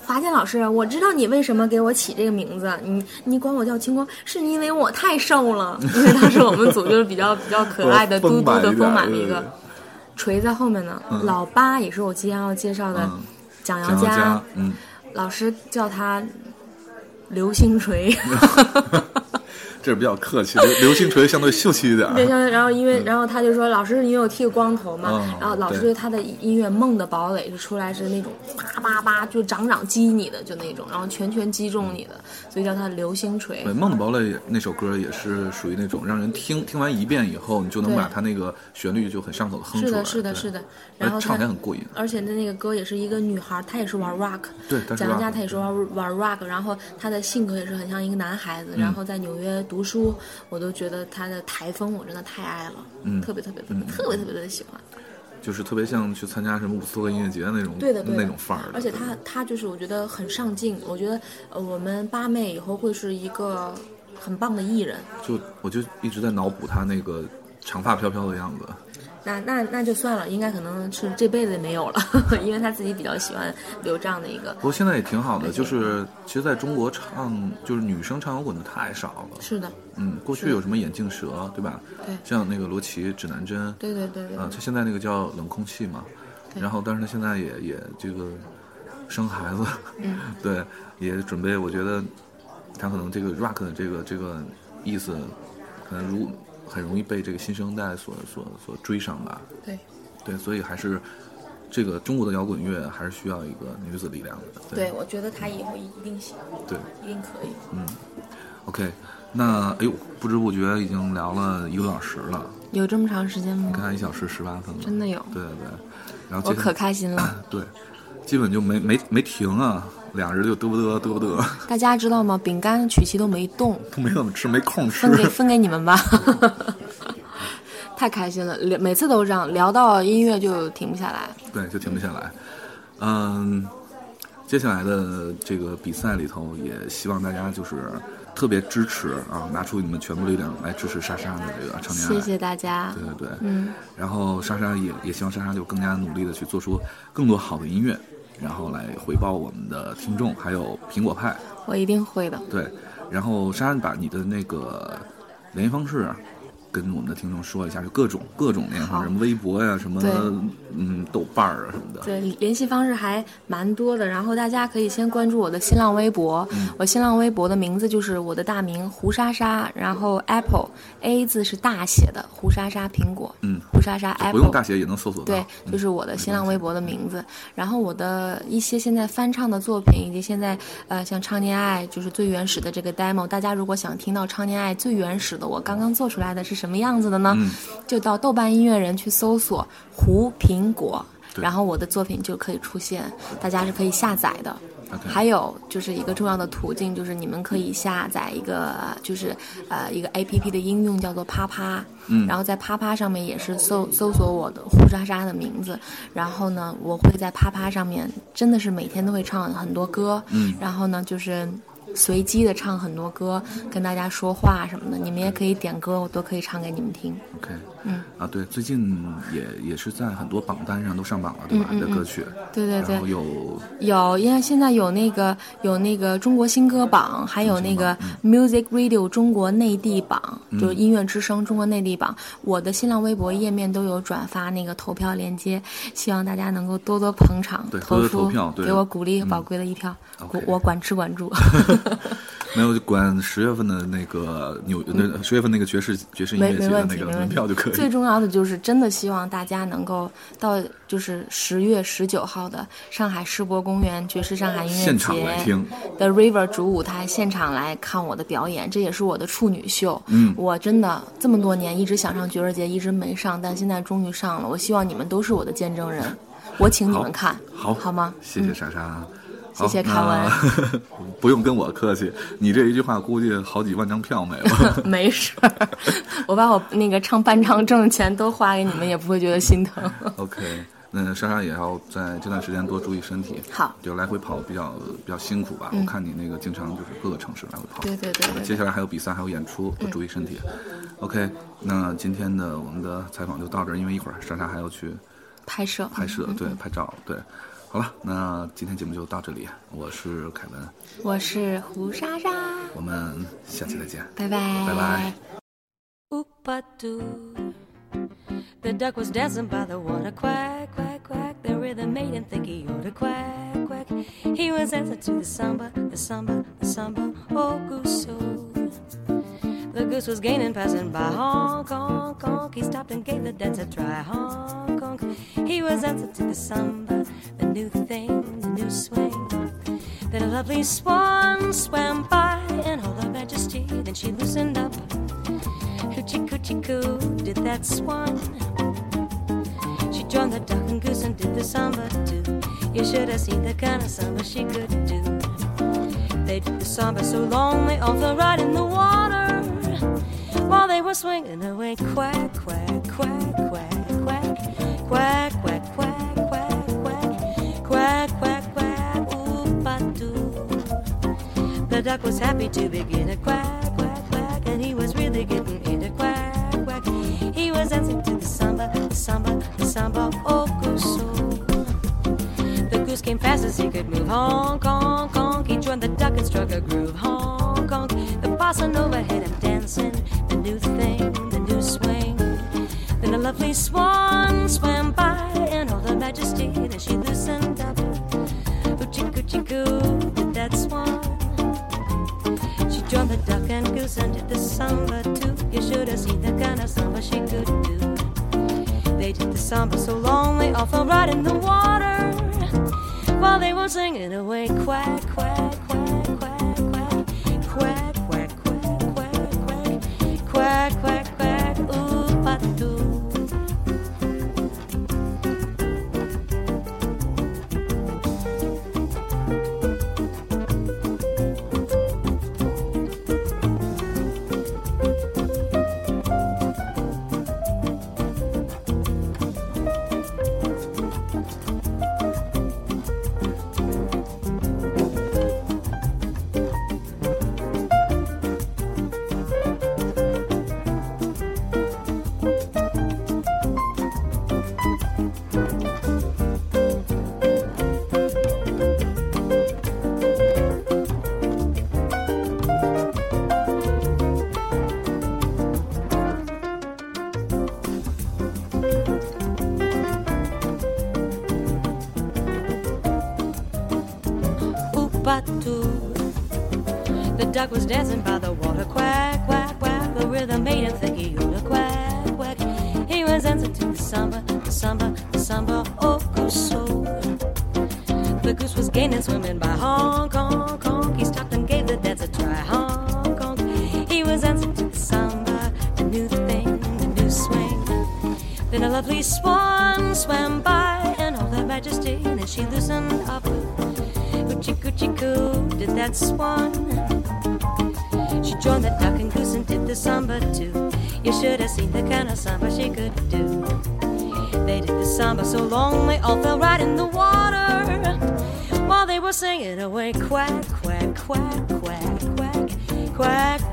华健老师，我知道你为什么给我起这个名字，你你管我叫清光，是因为我太瘦了，因为当时我们组就是比较比较可爱的 嘟嘟的丰满的一个。锤在后面呢，老八也是我即将要介绍的嗯蒋瑶蒋瑶佳，嗯，老师叫他流星锤。这是比较客气，流流星锤相对秀气一点儿，对，像然后因为然后他就说，老师因为我剃个光头嘛，嗯然后老师对对他的音乐《梦的堡垒》就出来是那种叭叭叭就掌掌击你的，就那种，然后拳拳击中你的，所以叫他流星锤对，。《梦的堡垒》那首歌也是属于那种让人听听完一遍以后，你就能把他那个旋律就很上口的哼出来。是的，是的，是的。然后他唱起来很过瘾。而且那那个歌也是一个女孩，她也是玩 rock，对蒋佳 rock，她也是玩玩 rock，然后她的性格也是很像一个男孩嗯子，然后在纽约读书，我都觉得他的台风我真的太爱了，嗯特别特别特别特别特别的喜欢。就是特别像去参加什么伍斯托克音乐节那种对的，对的那种范儿。而且他他就是我觉得很上进，我觉得呃我们八妹以后会是一个很棒的艺人。就我就一直在脑补他那个长发飘飘的样子。那那那就算了，应该可能是这辈子也没有了，因为他自己比较喜欢留这样的一个。不过现在也挺好的，就是其实在中国唱就是女生唱摇滚的太少了。是的，嗯，过去有什么眼镜蛇，对吧？对像那个罗琦、指南针，对对对对啊，他现在那个叫冷空气嘛，然后但是他现在也也这个生孩子，嗯，对，也准备，我觉得他可能这个 rock 的这个这个意思，可能如很容易被这个新生代所所所追上吧，对对，所以还是这个中国的摇滚乐还是需要一个女子力量的，对，我觉得她以后一定行，对一定可以。嗯，OK，那哎呦，不知不觉已经聊了一个多小时了，有这么长时间吗？你看一小时十八分了，真的有，对对对，然后我可开心了。对，基本就没没没停啊，俩人就嘚不嘚嘚不嘚，大家知道吗？饼干曲奇都没动，都没怎么吃，没空吃分。给分给你们吧。太开心了，聊每次都这样，聊到音乐就停不下来。对，就停不下来。嗯，接下来的这个比赛里头，也希望大家就是特别支持啊，拿出你们全部力量来支持莎莎的这个唱年。谢谢大家。对对对，嗯，然后莎莎也也希望莎莎就更加努力的去做出更多好的音乐，然后来回报我们的听众，还有苹果派。我一定会的。对，然后莎莎把你的那个联系方式跟我们的听众说一下，就各种各种联系方好。式，什么微博呀、什么对嗯豆瓣儿啊什么的。对，联系方式还蛮多的，然后大家可以先关注我的新浪微博，嗯。我新浪微博的名字就是我的大名胡莎莎，然后 Apple A 字是大写的，胡莎莎苹果，嗯，胡莎莎不 Apple，不用大写也能搜索到。对，嗯。就是我的新浪微博的名字。然后我的一些现在翻唱的作品，以及现在呃像《唱念爱》就是最原始的这个 demo，大家如果想听到《唱念爱》最原始的我刚刚做出来的是什么样子的呢？嗯。就到豆瓣音乐人去搜索“胡苹果”，然后我的作品就可以出现，大家是可以下载的。还有就是一个重要的途径，就是你们可以下载一个就是呃一个 A P P 的应用叫做啪啪，嗯。然后在啪啪上面也是搜搜索我的胡莎莎的名字，然后呢，我会在啪啪上面真的是每天都会唱很多歌，嗯。然后呢就是。随机的唱很多歌，跟大家说话什么的，你们也可以点歌，我都可以唱给你们听。OK，嗯，啊，对，最近也也是在很多榜单上都上榜了，对吧？嗯嗯嗯。你的歌曲，对对对然后有有，因为现在有那个有那个中国新歌榜，还有那个 Music Radio 中国内地榜，嗯就是音乐之声中国内地榜。我的新浪微博页面都有转发那个投票链接，希望大家能够多多捧场，对多多投票对。给我鼓励嗯。宝贵的一票我我管吃管住。没有就管十月份的那个纽那十月份那个爵士爵士音乐节的没没问题，那个门没问题。票就可以。最重要的就是，真的希望大家能够到，就是十月十九号的上海世博公园爵士上海音乐现场来节听的 River 主舞台现场来看我的表演，这也是我的处女秀。嗯我真的这么多年一直想上爵士节，一直没上，但现在终于上了。我希望你们都是我的见证人，我请你们看，好，好吗？谢谢莎莎。谢谢好凯文 不用跟我客气，你这一句话估计好几万张票没了。没事儿，我把我那个唱半场挣的钱都花给你们，也不会觉得心疼。OK，那莎莎也要在这段时间多注意身体。好就来回跑比较比较辛苦吧。我看你那个经常就是各个城市来回跑。对对对对对接下来还有比赛，还有演出，多注意身体。OK，那今天的我们的采访就到这儿，因为一会儿莎莎还要去拍摄，拍摄，嗯对，拍照，对。好了，那今天节目就到这里。我是凯文，我是胡莎莎，我们下期再见。拜拜，拜拜。The duck was dancing by the water, quack, quack, quack. The rhythm made him think he ought to quack, quack. He was dancing to the samba, the samba, the samba, oh goose, oh. The goose was gaining, passing by honk, honk, honk. He stopped and gave the dance a try, honk, honk. He was dancing to the samba, the new thing, the new swing. Then a lovely swan swam by in all her majesty. Then she loosened up. Hoochie coochie coo did that swan. She joined the duck and goose and did the samba too. You should have seen the kind of samba she could do. They did the samba so long they all fell right in the water. While they were swinging away, quack, quack, quack, quack, quack, quack, quack, quack, quack, quack, quack, quack, quack, ooh, ba doo. The duck was happy to begin a quack, quack, quack, and he was really getting into quack, quack. He was dancing to the samba, the samba, the samba, oh goose. The goose came fast as he could move, honk, honk, honk. He joined the duck and struck a groove, honk, honk. The bossa nova had him dancing, new thing, the new swing. Then a lovely swan swam by in all her majesty. Then she loosened up, oochie coochie coo, did that swan. She joined the duck and goose and did the samba too. You should have seen the kind of samba she could do. They did the samba so long they all fell right in the water. While they were singing away, quack, quack, quack, quack, swan. She joined the duck and goose and did the samba too. You should have seen the kind of samba she could do. They did the samba so long they all fell right in the water. While they were singing away, quack, quack, quack, quack, quack, quack.